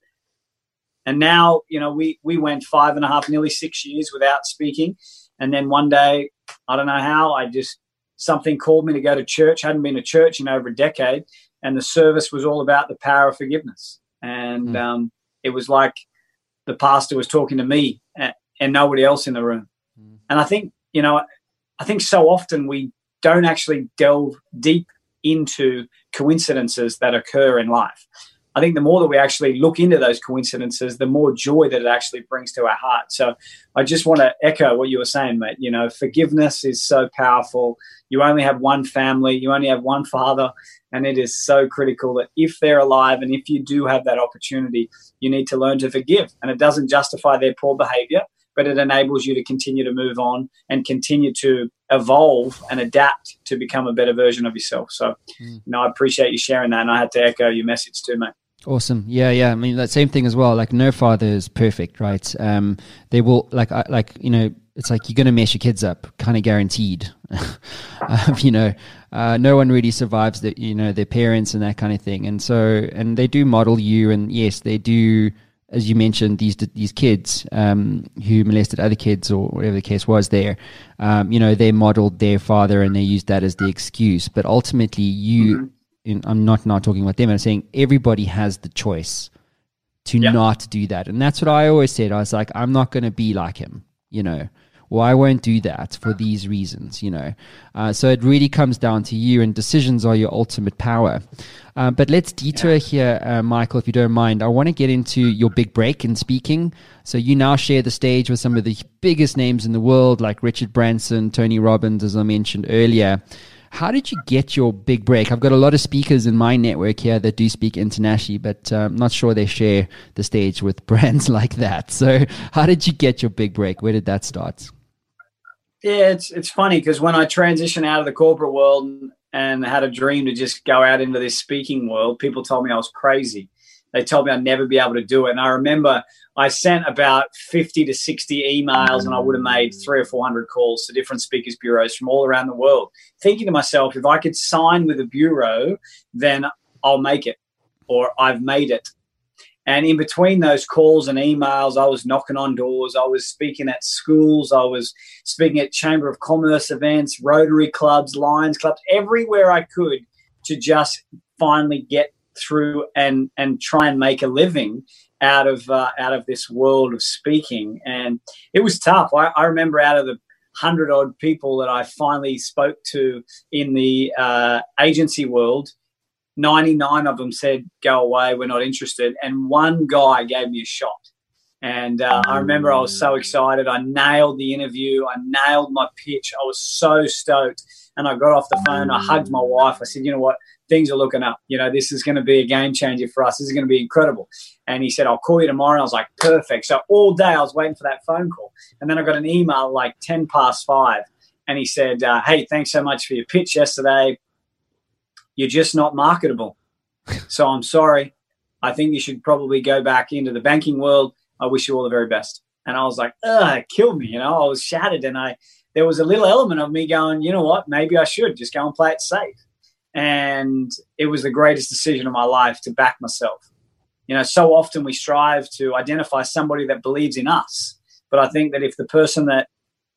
And now, you know, we, we went five and a half, nearly six years without speaking. And then one day I don't know how. I just something called me to go to church. I hadn't been to church in over a decade, and the service was all about the power of forgiveness. And mm. um, it was like the pastor was talking to me and, and nobody else in the room. Mm. And I think you know, I think so often we don't actually delve deep into coincidences that occur in life. I think the more that we actually look into those coincidences, the more joy that it actually brings to our heart. So I just want to echo what you were saying, mate. You know, forgiveness is so powerful. You only have one family, you only have one father, and it is so critical that if they're alive and if you do have that opportunity, you need to learn to forgive. And it doesn't justify their poor behavior, but it enables you to continue to move on and continue to evolve and adapt to become a better version of yourself. So, mm. you know, I appreciate you sharing that, and I had to echo your message too, mate. Awesome. Yeah, yeah. I mean, that same thing as well. Like, no father is perfect, right? Um, they will, like, like you know, it's like you're going to mess your kids up, kind of guaranteed. (laughs) um, you know, uh, no one really survives that, you know, their parents and that kind of thing. And so, and they do model you, and yes, they do, as you mentioned, these these kids um, who molested other kids or whatever the case was. There, um, you know, they modeled their father and they used that as the excuse. But ultimately, you. In, I'm not not talking about them. I'm saying everybody has the choice to yeah. not do that, and that's what I always said. I was like, I'm not going to be like him, you know. Well, I won't do that for these reasons, you know. Uh, so it really comes down to you, and decisions are your ultimate power. Uh, but let's detour yeah. here, uh, Michael, if you don't mind. I want to get into your big break in speaking. So you now share the stage with some of the biggest names in the world, like Richard Branson, Tony Robbins, as I mentioned earlier. How did you get your big break? I've got a lot of speakers in my network here that do speak internationally, but I'm um, not sure they share the stage with (laughs) brands like that. So, how did you get your big break? Where did that start? Yeah, it's it's funny because when I transitioned out of the corporate world and had a dream to just go out into this speaking world, people told me I was crazy. They told me I'd never be able to do it. And I remember I sent about 50 to 60 emails and I would have made three or 400 calls to different speakers bureaus from all around the world, thinking to myself, if I could sign with a bureau, then I'll make it or I've made it. And in between those calls and emails, I was knocking on doors. I was speaking at schools. I was speaking at Chamber of Commerce events, Rotary clubs, Lions clubs, everywhere I could to just finally get through and and try and make a living out of uh, out of this world of speaking, and it was tough. I, I remember out of the hundred odd people that I finally spoke to in the uh, agency world, 99 of them said, Go away, we're not interested. And one guy gave me a shot. And uh, I remember I was so excited. I nailed the interview, I nailed my pitch. I was so stoked. And I got off the phone, I hugged my wife. I said, You know what? Things are looking up. You know, this is going to be a game changer for us. This is going to be incredible. And he said, I'll call you tomorrow. And I was like, perfect. So all day I was waiting for that phone call. And then I got an email like 10 past five. And he said, uh, Hey, thanks so much for your pitch yesterday. You're just not marketable. so I'm sorry. I think you should probably go back into the banking world. I wish you all the very best. And I was like, ugh, killed me. You know, I was shattered. And I, there was a little element of me going, you know what, maybe I should just go and play it safe and it was the greatest decision of my life to back myself. You know, so often we strive to identify somebody that believes in us, but I think that if the person that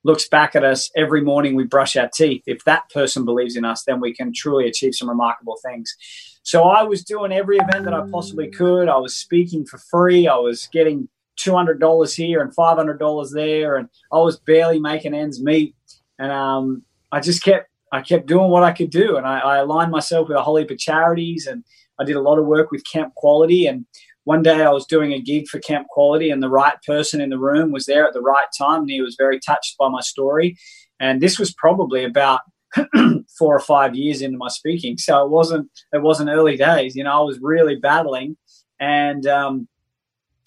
looks back at us every morning we brush our teeth, if that person believes in us, then we can truly achieve some remarkable things. So I was doing every event that I possibly could. I was speaking for free. I was getting $200 here and $500 there, and I was barely making ends meet. And um, I just kept I kept doing what I could do, and I, I aligned myself with a whole heap of charities, and I did a lot of work with Camp Quality. And one day I was doing a gig for Camp Quality, and the right person in the room was there at the right time, and he was very touched by my story. And this was probably about (clears throat) four or five years into my speaking, so it wasn't it wasn't early days. You know, I was really battling, and um,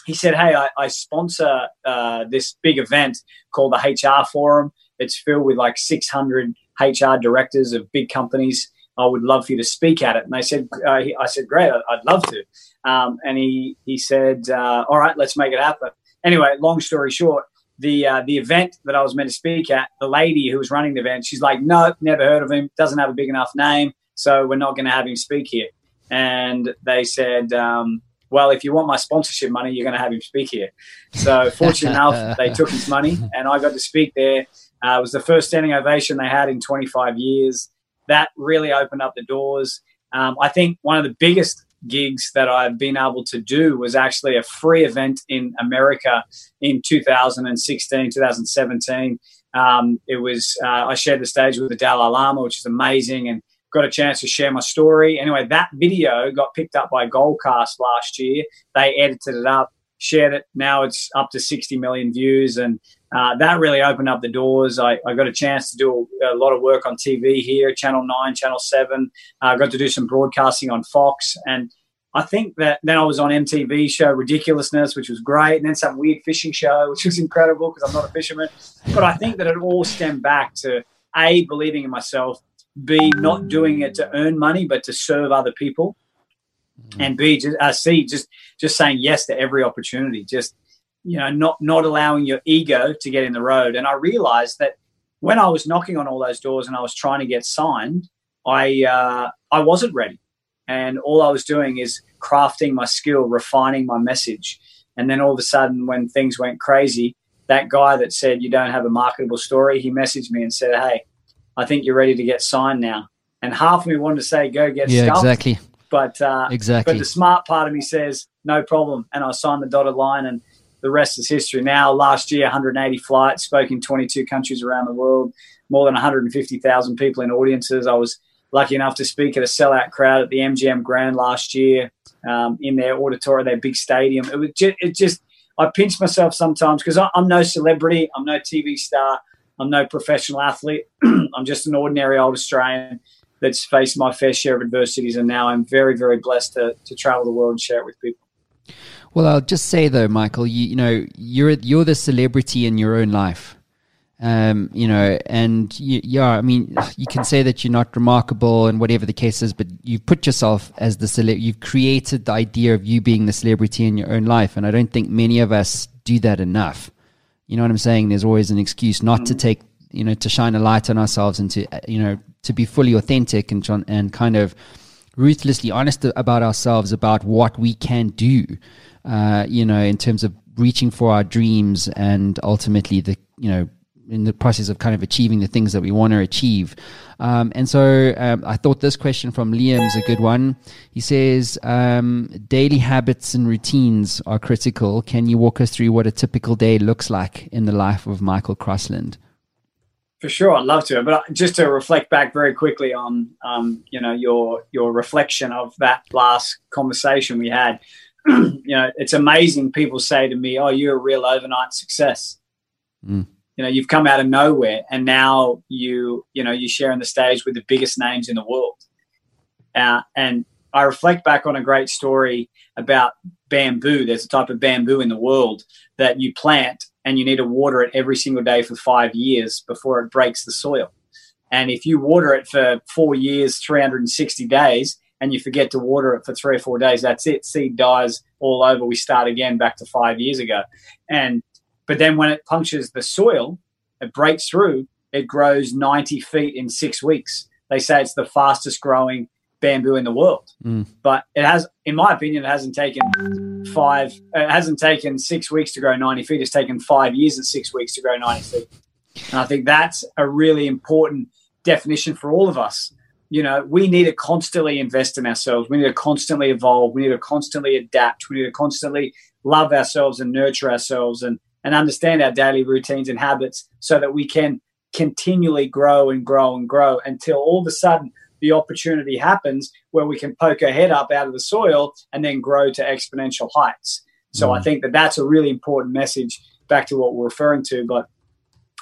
he said, "Hey, I, I sponsor uh, this big event called the HR Forum. It's filled with like 600 HR directors of big companies. I would love for you to speak at it." And they said, uh, he, "I said, great, I'd love to." Um, and he he said, uh, "All right, let's make it happen." Anyway, long story short, the uh, the event that I was meant to speak at, the lady who was running the event, she's like, "No, never heard of him. Doesn't have a big enough name, so we're not going to have him speak here." And they said. Um, well, if you want my sponsorship money, you're going to have him speak here. So, fortunate enough, they took his money, (laughs) and I got to speak there. Uh, it was the first standing ovation they had in 25 years. That really opened up the doors. Um, I think one of the biggest gigs that I've been able to do was actually a free event in America in 2016, 2017. Um, it was uh, I shared the stage with the Dalai Lama, which is amazing, and got a chance to share my story. Anyway, that video got picked up by Goalcast last year. They edited it up, shared it. Now it's up to 60 million views, and uh, that really opened up the doors. I, I, got a chance to do a, a, lot of work on TV here, Channel 9, Channel 7. Uh, I uh, got to do some broadcasting on Fox. And I think that then I was on MTV show Ridiculousness, which was great, and then some weird fishing show, (laughs) which was incredible because I'm not a fisherman. But I think that it all stemmed back to A, believing in myself, B, not doing it to earn money, but to serve other people. Mm-hmm. And B, just, uh, C, just just saying yes to every opportunity. Just you know, not not allowing your ego to get in the road. And I realized that when I was knocking on all those doors and I was trying to get signed, I uh, I wasn't ready, and all I was doing is crafting my skill, refining my message. And then all of a sudden, when things went crazy, that guy that said you don't have a marketable story, he messaged me and said, "Hey, I think you're ready to get signed now." And half of me wanted to say, "Go get yeah, exactly." But uh, exactly. But the smart part of me says, "No problem," and I signed the dotted line and the rest is history. Now, last year, 180 flights, spoke in 22 countries around the world, more than 150,000 people in audiences. I was lucky enough to speak at a sellout crowd at the MGM Grand last year um, in their auditorium, their big stadium. It was just, it just I pinch myself sometimes because I'm no celebrity, I'm no TV star, I'm no professional athlete. (clears throat) I'm just an ordinary old Australian that's faced my fair share of adversities, and now I'm very, very blessed to, to travel the world and share it with people. Well, I'll just say though, Michael, you, you know, you're you're the celebrity in your own life. Um, you know, and you, yeah, I mean, you can say that you're not remarkable and whatever the case is, but you've put yourself as the cele- you've created the idea of you being the celebrity in your own life, and I don't think many of us do that enough. You know what I'm saying? There's always an excuse not mm-hmm. to take, you know, to shine a light on ourselves and to, you know, to be fully authentic and and kind of ruthlessly honest about ourselves about what we can do uh, you know, in terms of reaching for our dreams and ultimately the, you know, in the process of kind of achieving the things that we want to achieve. Um, and so um, I thought this question from Liam is a good one. He says, um, daily habits and routines are critical. Can you walk us through what a typical day looks like in the life of Michael Crossland? For sure, I'd love to. But just to reflect back very quickly on, um, you know, your your reflection of that last conversation we had. (clears throat) you know, it's amazing. People say to me, "Oh, you're a real overnight success." Mm. You know, you've come out of nowhere, and now you, you know, you're sharing the stage with the biggest names in the world. Uh, and I reflect back on a great story about bamboo. There's a type of bamboo in the world that you plant, and you need to water it every single day for five years before it breaks the soil. And if you water it for four years, 360 days, and you forget to water it for three or four days, that's it. Seed dies all over. We start again back to five years ago. And but then when it punctures the soil, it breaks through, it grows 90 feet in six weeks. They say it's the fastest growing bamboo in the world. Mm. But it has, in my opinion, it hasn't taken five, it hasn't taken six weeks to grow 90 feet. It's taken five years and six weeks to grow 90 feet. And I think that's a really important definition for all of us you know, we need to constantly invest in ourselves. We need to constantly evolve. We need to constantly adapt. We need to constantly love ourselves and nurture ourselves and, and understand our daily routines and habits so that we can continually grow and grow and grow until all of a sudden the opportunity happens where we can poke our head up out of the soil and then grow to exponential heights. So mm. I think that that's a really important message back to what we're referring to. But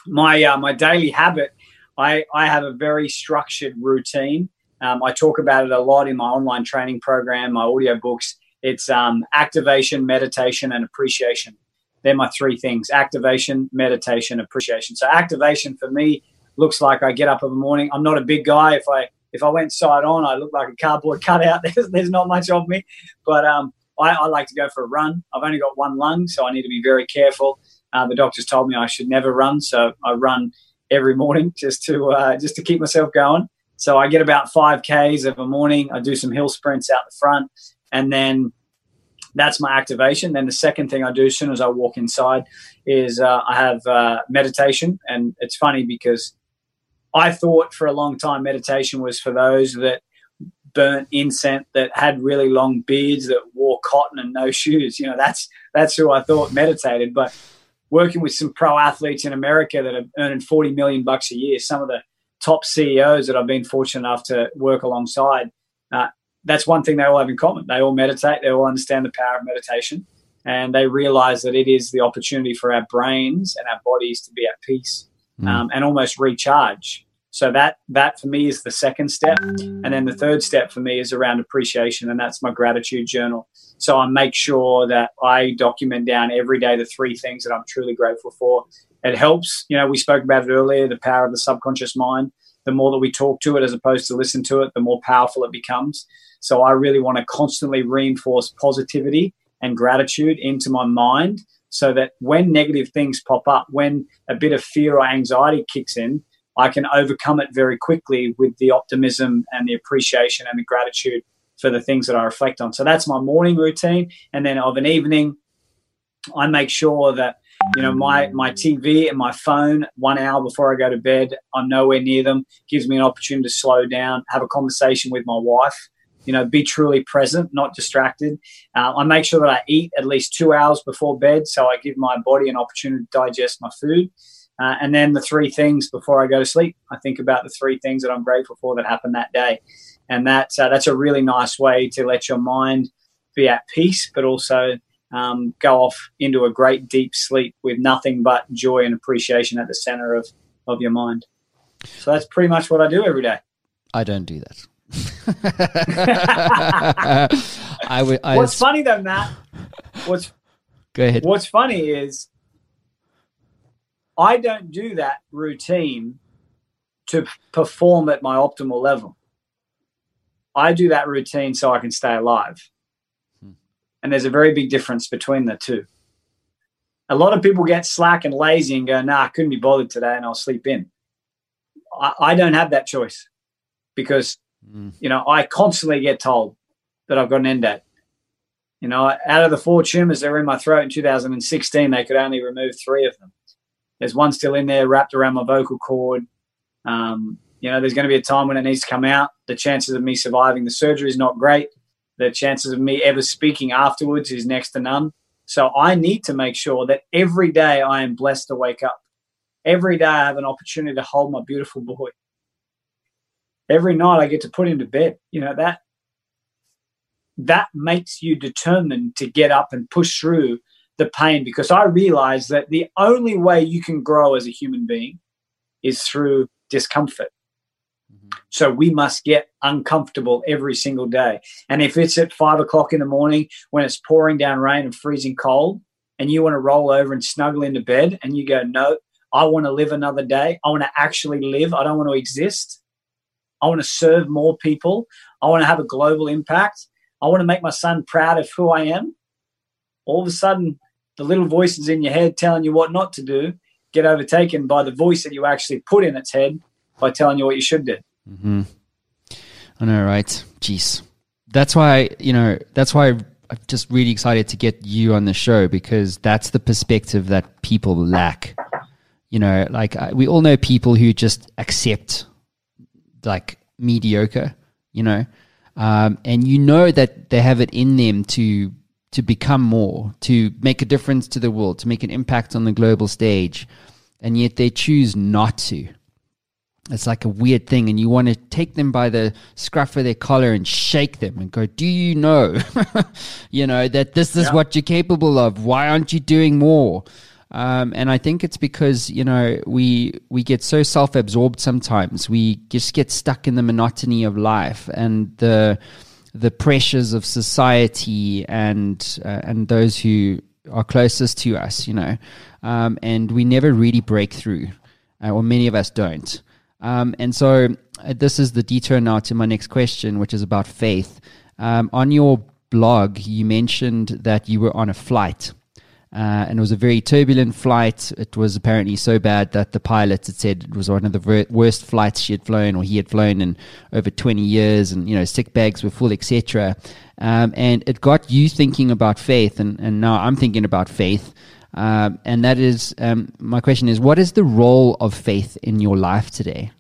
my uh, my daily habit, I I have a very structured routine. Um, I talk about it a lot in my online training program, my audio books. It's um, activation, meditation, and appreciation. They're my three things: activation, meditation, appreciation. So activation for me looks like I get up in the morning. I'm not a big guy. If I if I went side on, I look like a cardboard (laughs) cutout. There's, there's not much of me, but um, I, I, like to go for a run. I've only got one lung, so I need to be very careful. Uh, the doctors told me I should never run, so I run every morning just to uh, just to keep myself going. So I get about five k's of a morning. I do some hill sprints out the front, and then that's my activation. Then the second thing I do as soon as I walk inside is uh, I have uh, meditation, and it's funny because I thought for a long time meditation was for those that burnt incense, that had really long beards, that wore cotton and no (laughs) shoes. You know, that's that's who I thought meditated. But working with some pro athletes in America that are earning forty million bucks a year, some of the top CEOs that I've been fortunate enough to work alongside, uh, that's one thing they all have in common. They all meditate. They all understand the power of meditation, and they realize that it is the opportunity for our brains and our bodies to be at peace mm. um, and almost recharge. So that that for me is the second step, and then the third step for me is around appreciation, and that's my gratitude journal. So I make sure that I document down every day the three things that I'm truly grateful for. It helps, you know, we spoke about it earlier, the power of the subconscious mind. The more that we talk to it as opposed to listen to it, the more powerful it becomes. So I really want to constantly reinforce positivity and gratitude into my mind so that when negative things pop up, when a bit of fear or anxiety kicks in, I can overcome it very quickly with the optimism and the appreciation and the gratitude for the things that I reflect on. So that's my morning routine. And then of an evening, I make sure that you know my my TV and my phone one hour before I go to bed, I'm nowhere near them. Gives me an opportunity to slow down, have a conversation with my wife. You know, be truly present, not distracted. Uh, I make sure that I eat at least two hours before bed, so I give my body an opportunity to digest my food. Uh, and then the three things before I go to sleep, I think about the three things that I'm grateful for that happened that day, and that's uh, that's a really nice way to let your mind be at peace, but also um, go off into a great deep sleep with nothing but joy and appreciation at the center of of your mind. So that's pretty much what I do every day. I don't do that. (laughs) I would. I what's funny though, Matt? What's go ahead. What's funny is I don't do that routine to perform at my optimal level. I do that routine so I can stay alive. Hmm. And there's a very big difference between the two. A lot of people get slack and lazy and go, nah, I couldn't be bothered today and I'll sleep in. I, I don't have that choice because, mm. you know, I constantly get told that I've got an end date. You know, out of the four tumors that were in my throat in 2016, they could only remove three of them. There's one still in there wrapped around my vocal cord. Um, you know, there's going to be a time when it needs to come out. The chances of me surviving the surgery is not great. The chances of me ever speaking afterwards is next to none. So I need to make sure that every day I am blessed to wake up. Every day I have an opportunity to hold my beautiful boy. Every night I get to put him to bed. You know, that that makes you determined to get up and push through the pain because I realize that the only way you can grow as a human being is through discomfort. So we must get uncomfortable every single day. And if it's at five o'clock in the morning when it's pouring down rain and freezing cold, and you want to roll over and snuggle into bed and you go, no, I want to live another day. I want to actually live. I don't want to exist. I want to serve more people. I want to have a global impact. I want to make my son proud of who I am. All of a sudden, the little voices in your head telling you what not to do get overtaken by the voice that you actually put in its head by telling you what you should do. Mm-hmm. I know, right? Jeez, that's why you know. That's why I'm just really excited to get you on the show because that's the perspective that people lack. You know, like we all know people who just accept like mediocre. You know, um, and you know that they have it in them to to become more, to make a difference to the world, to make an impact on the global stage, and yet they choose not to. It's like a weird thing, and you want to take them by the scruff of their collar and shake them and go, "Do you know, (laughs) you know that this is yeah. what you're capable of? Why aren't you doing more?" Um, and I think it's because you know we we get so self absorbed sometimes. We just get stuck in the monotony of life and the the pressures of society and uh, and those who are closest to us. You know, um, and we never really break through, uh, or many of us don't. Um, and so uh, this is the detour now to my next question, which is about faith. Um, on your blog, you mentioned that you were on a flight. Uh, and it was a very turbulent flight. It was apparently so bad that the pilot had said it was one of the ver- worst flights she had flown or he had flown in over 20 years, and you know sick bags were full, etc. Um, and it got you thinking about faith, and, and now I'm thinking about faith. Um, and that is um, my question is what is the role of faith in your life today?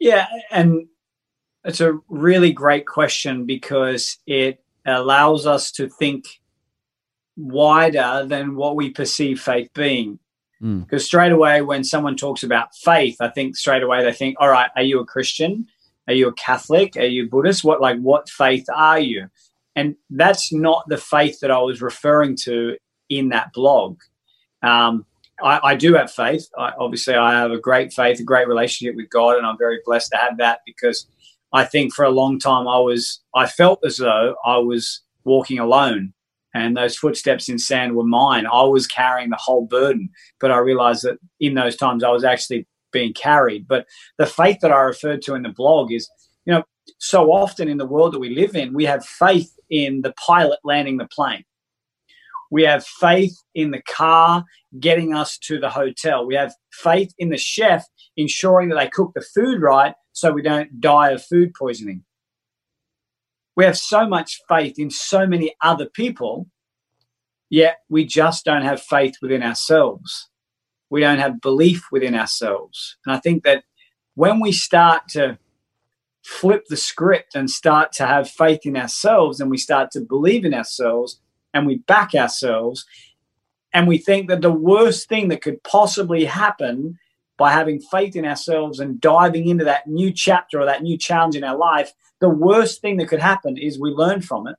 Yeah, and it's a really great question because it allows us to think wider than what we perceive faith being. Mm. Because straight away, when someone talks about faith, I think straight away they think, all right, are you a Christian? Are you a Catholic? Are you Buddhist? What like what faith are you? And that's not the faith that I was referring to in that blog. Um, I, I, do have faith. I, obviously, I have a great faith, a great relationship with God, and I'm very blessed to have that because I think for a long time I was, I felt as though I was walking alone and those footsteps in sand were mine. I was carrying the whole burden, but I realized that in those times I was actually being carried. But the faith that I referred to in the blog is, you know, so often in the world that we live in, we have faith in the pilot landing the plane. We have faith in the car getting us to the hotel. We have faith in the chef ensuring that they cook the food right so we don't die of food poisoning. We have so much faith in so many other people, yet we just don't have faith within ourselves. We don't have belief within ourselves. And I think that when we start to flip the script and start to have faith in ourselves and we start to believe in ourselves and we back ourselves and we think that the worst thing that could possibly happen by having faith in ourselves and diving into that new chapter or that new challenge in our life, the worst thing that could happen is we learn from it.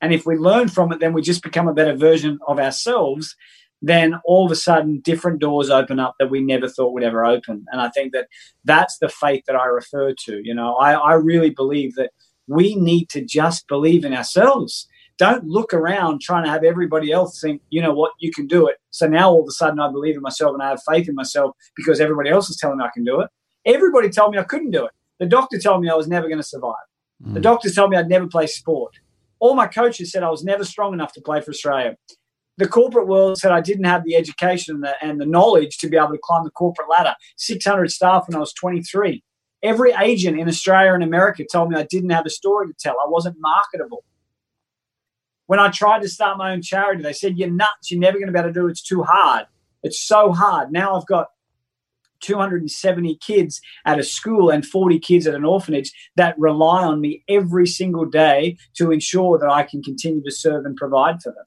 And if we learn from it, then we just become a better version of ourselves. Then all of a sudden, different doors open up that we never thought would ever open. And I think that that's the faith that I refer to. You know, I, I really believe that we need to just believe in ourselves don't look around trying to have everybody else think, you know what, you can do it. So now all of a sudden I believe in myself and I have faith in myself because everybody else is telling me I can do it. Everybody told me I couldn't do it. The doctor told me I was never going to survive. Mm. The doctors told me I'd never play sport. All my coaches said I was never strong enough to play for Australia. The corporate world said I didn't have the education and the, and the knowledge to be able to climb the corporate ladder. 600 staff when I was 23. Every agent in Australia and America told me I didn't have a story to tell. I wasn't marketable. When I tried to start my own charity, they said, You're nuts. You're never going to be able to do it. It's too hard. It's so hard. Now I've got 270 kids at a school and 40 kids at an orphanage that rely on me every single day to ensure that I can continue to serve and provide for them.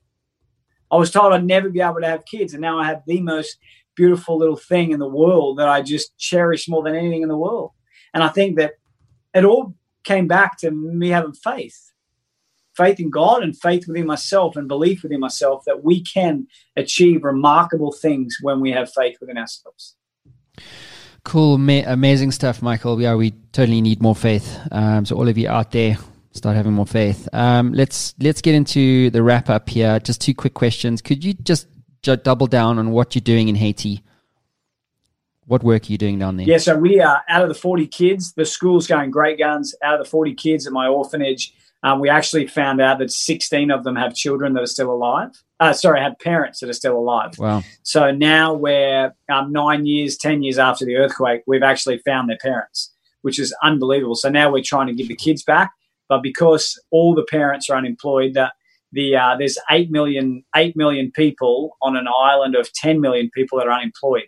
I was told I'd never be able to have kids, and now I have the most beautiful little thing in the world that I just cherish more than anything in the world. And I think that it all came back to me having faith faith in God and faith within myself and belief within myself that we can achieve remarkable things when we have faith within ourselves. Cool, ma- amazing stuff, Michael. Yeah, we totally need more faith. Um, so all of you out there, start having more faith. Um, let's let's get into the wrap up here. Just two quick questions. Could you just double down on what you're doing in Haiti? What work are you doing down there? Yeah, so we are out of the 40 kids. The school's going great guns. Out of the 40 kids at my orphanage, um, we actually found out that 16 of them have children that are still alive. Uh, sorry, have parents that are still alive. Wow. So now we're um, nine years, 10 years after the earthquake, we've actually found their parents, which is unbelievable. So now we're trying to give the kids back. But because all the parents are unemployed, that the uh, there's 8 million, 8 million people on an island of 10 million people that are unemployed.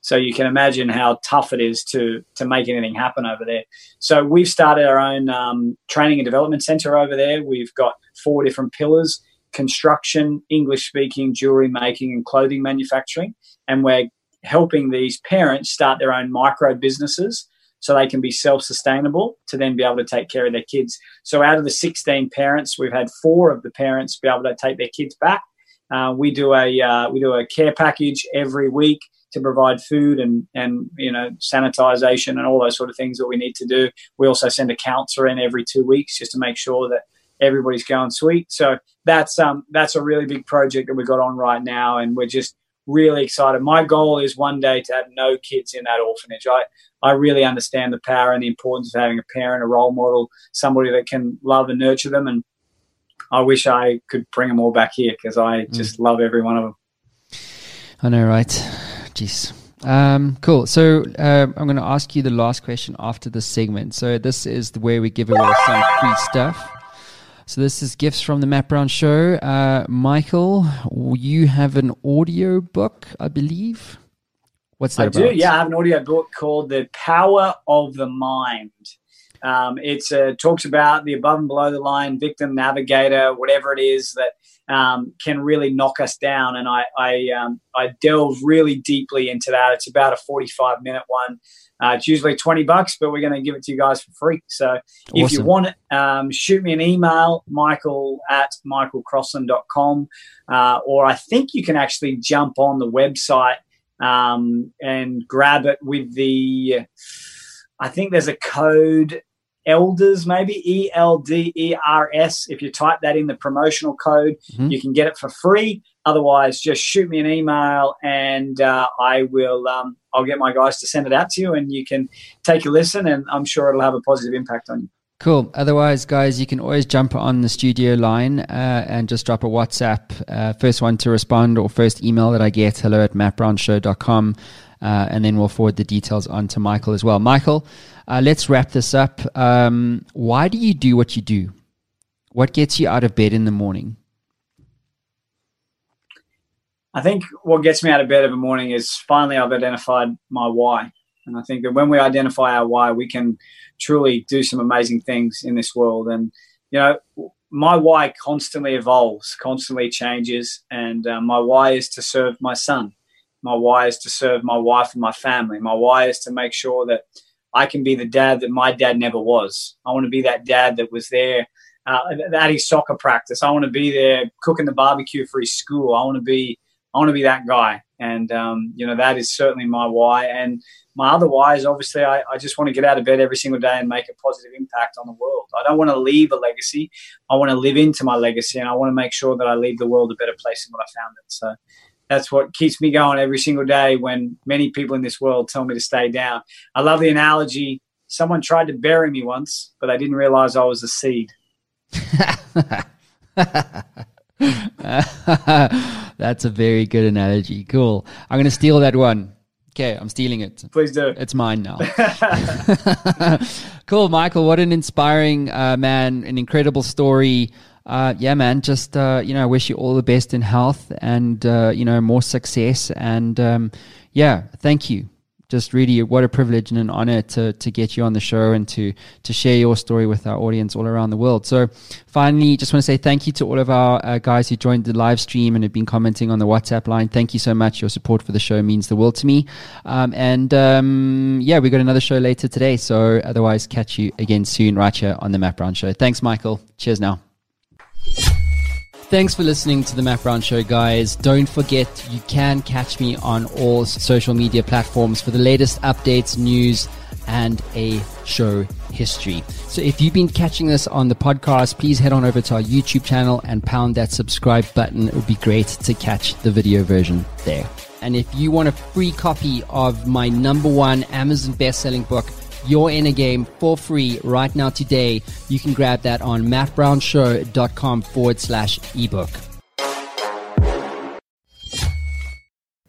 So you can imagine how tough it is to to make anything happen over there. So we've started our own um, training and development center over there. We've got four different pillars: construction, English speaking, jewelry making, and clothing manufacturing. And we're helping these parents start their own micro businesses so they can be self-sustainable to then be able to take care of their kids. So out of the 16 parents, we've had four of the parents be able to take their kids back. Uh, we do a uh, we do a care package every week to provide food and and you know sanitization and all those sort of things that we need to do. We also send a counselor in every two weeks just to make sure that everybody's going sweet. So that's um that's a really big project that we've got on right now, and we're just really excited. My goal is one day to have no kids in that orphanage. I, I really understand the power and the importance of having a parent, a role model, somebody that can love and nurture them. And I wish I could bring them all back here because I mm. just love every one of them. I know, right? Jeez. Um, cool. So uh, I'm going to ask you the last question after this segment. So this is the way we give away some free stuff. So this is gifts from the Matt Brown Show. Uh, Michael, you have an audio book, I believe. What's that I about? do. Yeah, I have an audio book called "The Power of the Mind." Um, it uh, talks about the above and below the line victim navigator, whatever it is that um, can really knock us down. And I I, um, I delve really deeply into that. It's about a forty five minute one. Uh, it's usually 20 bucks, but we're going to give it to you guys for free. So if you want it, um, shoot me an email, michael at michaelcrossland.com. Uh, or I think you can actually jump on the website um, and grab it with the, I think there's a code elders maybe E L D E R S. If you type that in the promotional code, mm-hmm. you can get it for free. Otherwise, just shoot me an email and uh, I will. Um, I'll get my guys to send it out to you, and you can take a listen. And I'm sure it'll have a positive impact on you. Cool. Otherwise, guys, you can always jump on the studio line uh, and just drop a WhatsApp. Uh, first one to respond or first email that I get, hello at mattbrownshow.com. Uh, and then we'll forward the details on to Michael as well. Michael, uh, let's wrap this up. Um, why do you do what you do? What gets you out of bed in the morning? I think what gets me out of bed every morning is finally I've identified my why. And I think that when we identify our why, we can truly do some amazing things in this world. And, you know, my why constantly evolves, constantly changes. And uh, my why is to serve my son. My why is to serve my wife and my family. My why is to make sure that I can be the dad that my dad never was. I want to be that dad that was there uh, at his soccer practice. I want to be there cooking the barbecue for his school. I want to be I want to be that guy. And, um, you know, that is certainly my why. And my other why is obviously I, I, just want to get out of bed every single day and make a positive impact on the world. I don't want to leave a legacy. I want to live into my legacy and I want to make sure that I leave the world a better place than what I found it. So that's what keeps me going every single day when many people in this world tell me to stay down. I love the analogy. Someone tried to bury me once, but they didn't realize I was a seed. (laughs) That's a very good analogy. Cool. I'm going to steal that one. Okay, I'm stealing it. Please do. It's mine now. (laughs) (laughs) cool, Michael. What an inspiring uh, man, an incredible story. Uh, yeah, man. Just uh, you know, I wish you all the best in health and uh, you know more success. And um, yeah, thank you just really what a privilege and an honor to to get you on the show and to to share your story with our audience all around the world. So, finally, just want to say thank you to all of our uh, guys who joined the live stream and have been commenting on the WhatsApp line. Thank you so much. Your support for the show means the world to me. Um, and um, yeah, we got another show later today. So, otherwise, catch you again soon right here on the Matt Brown Show. Thanks, Michael. Cheers now. Thanks for listening to the Matt Brown Show, guys. Don't forget you can catch me on all social media platforms for the latest updates, news, and a show history. So if you've been catching this on the podcast, please head on over to our YouTube channel and pound that subscribe button. It would be great to catch the video version there. And if you want a free copy of my number one Amazon best-selling book, you're in a game for free right now today. You can grab that on mattbrownshow.com forward slash ebook.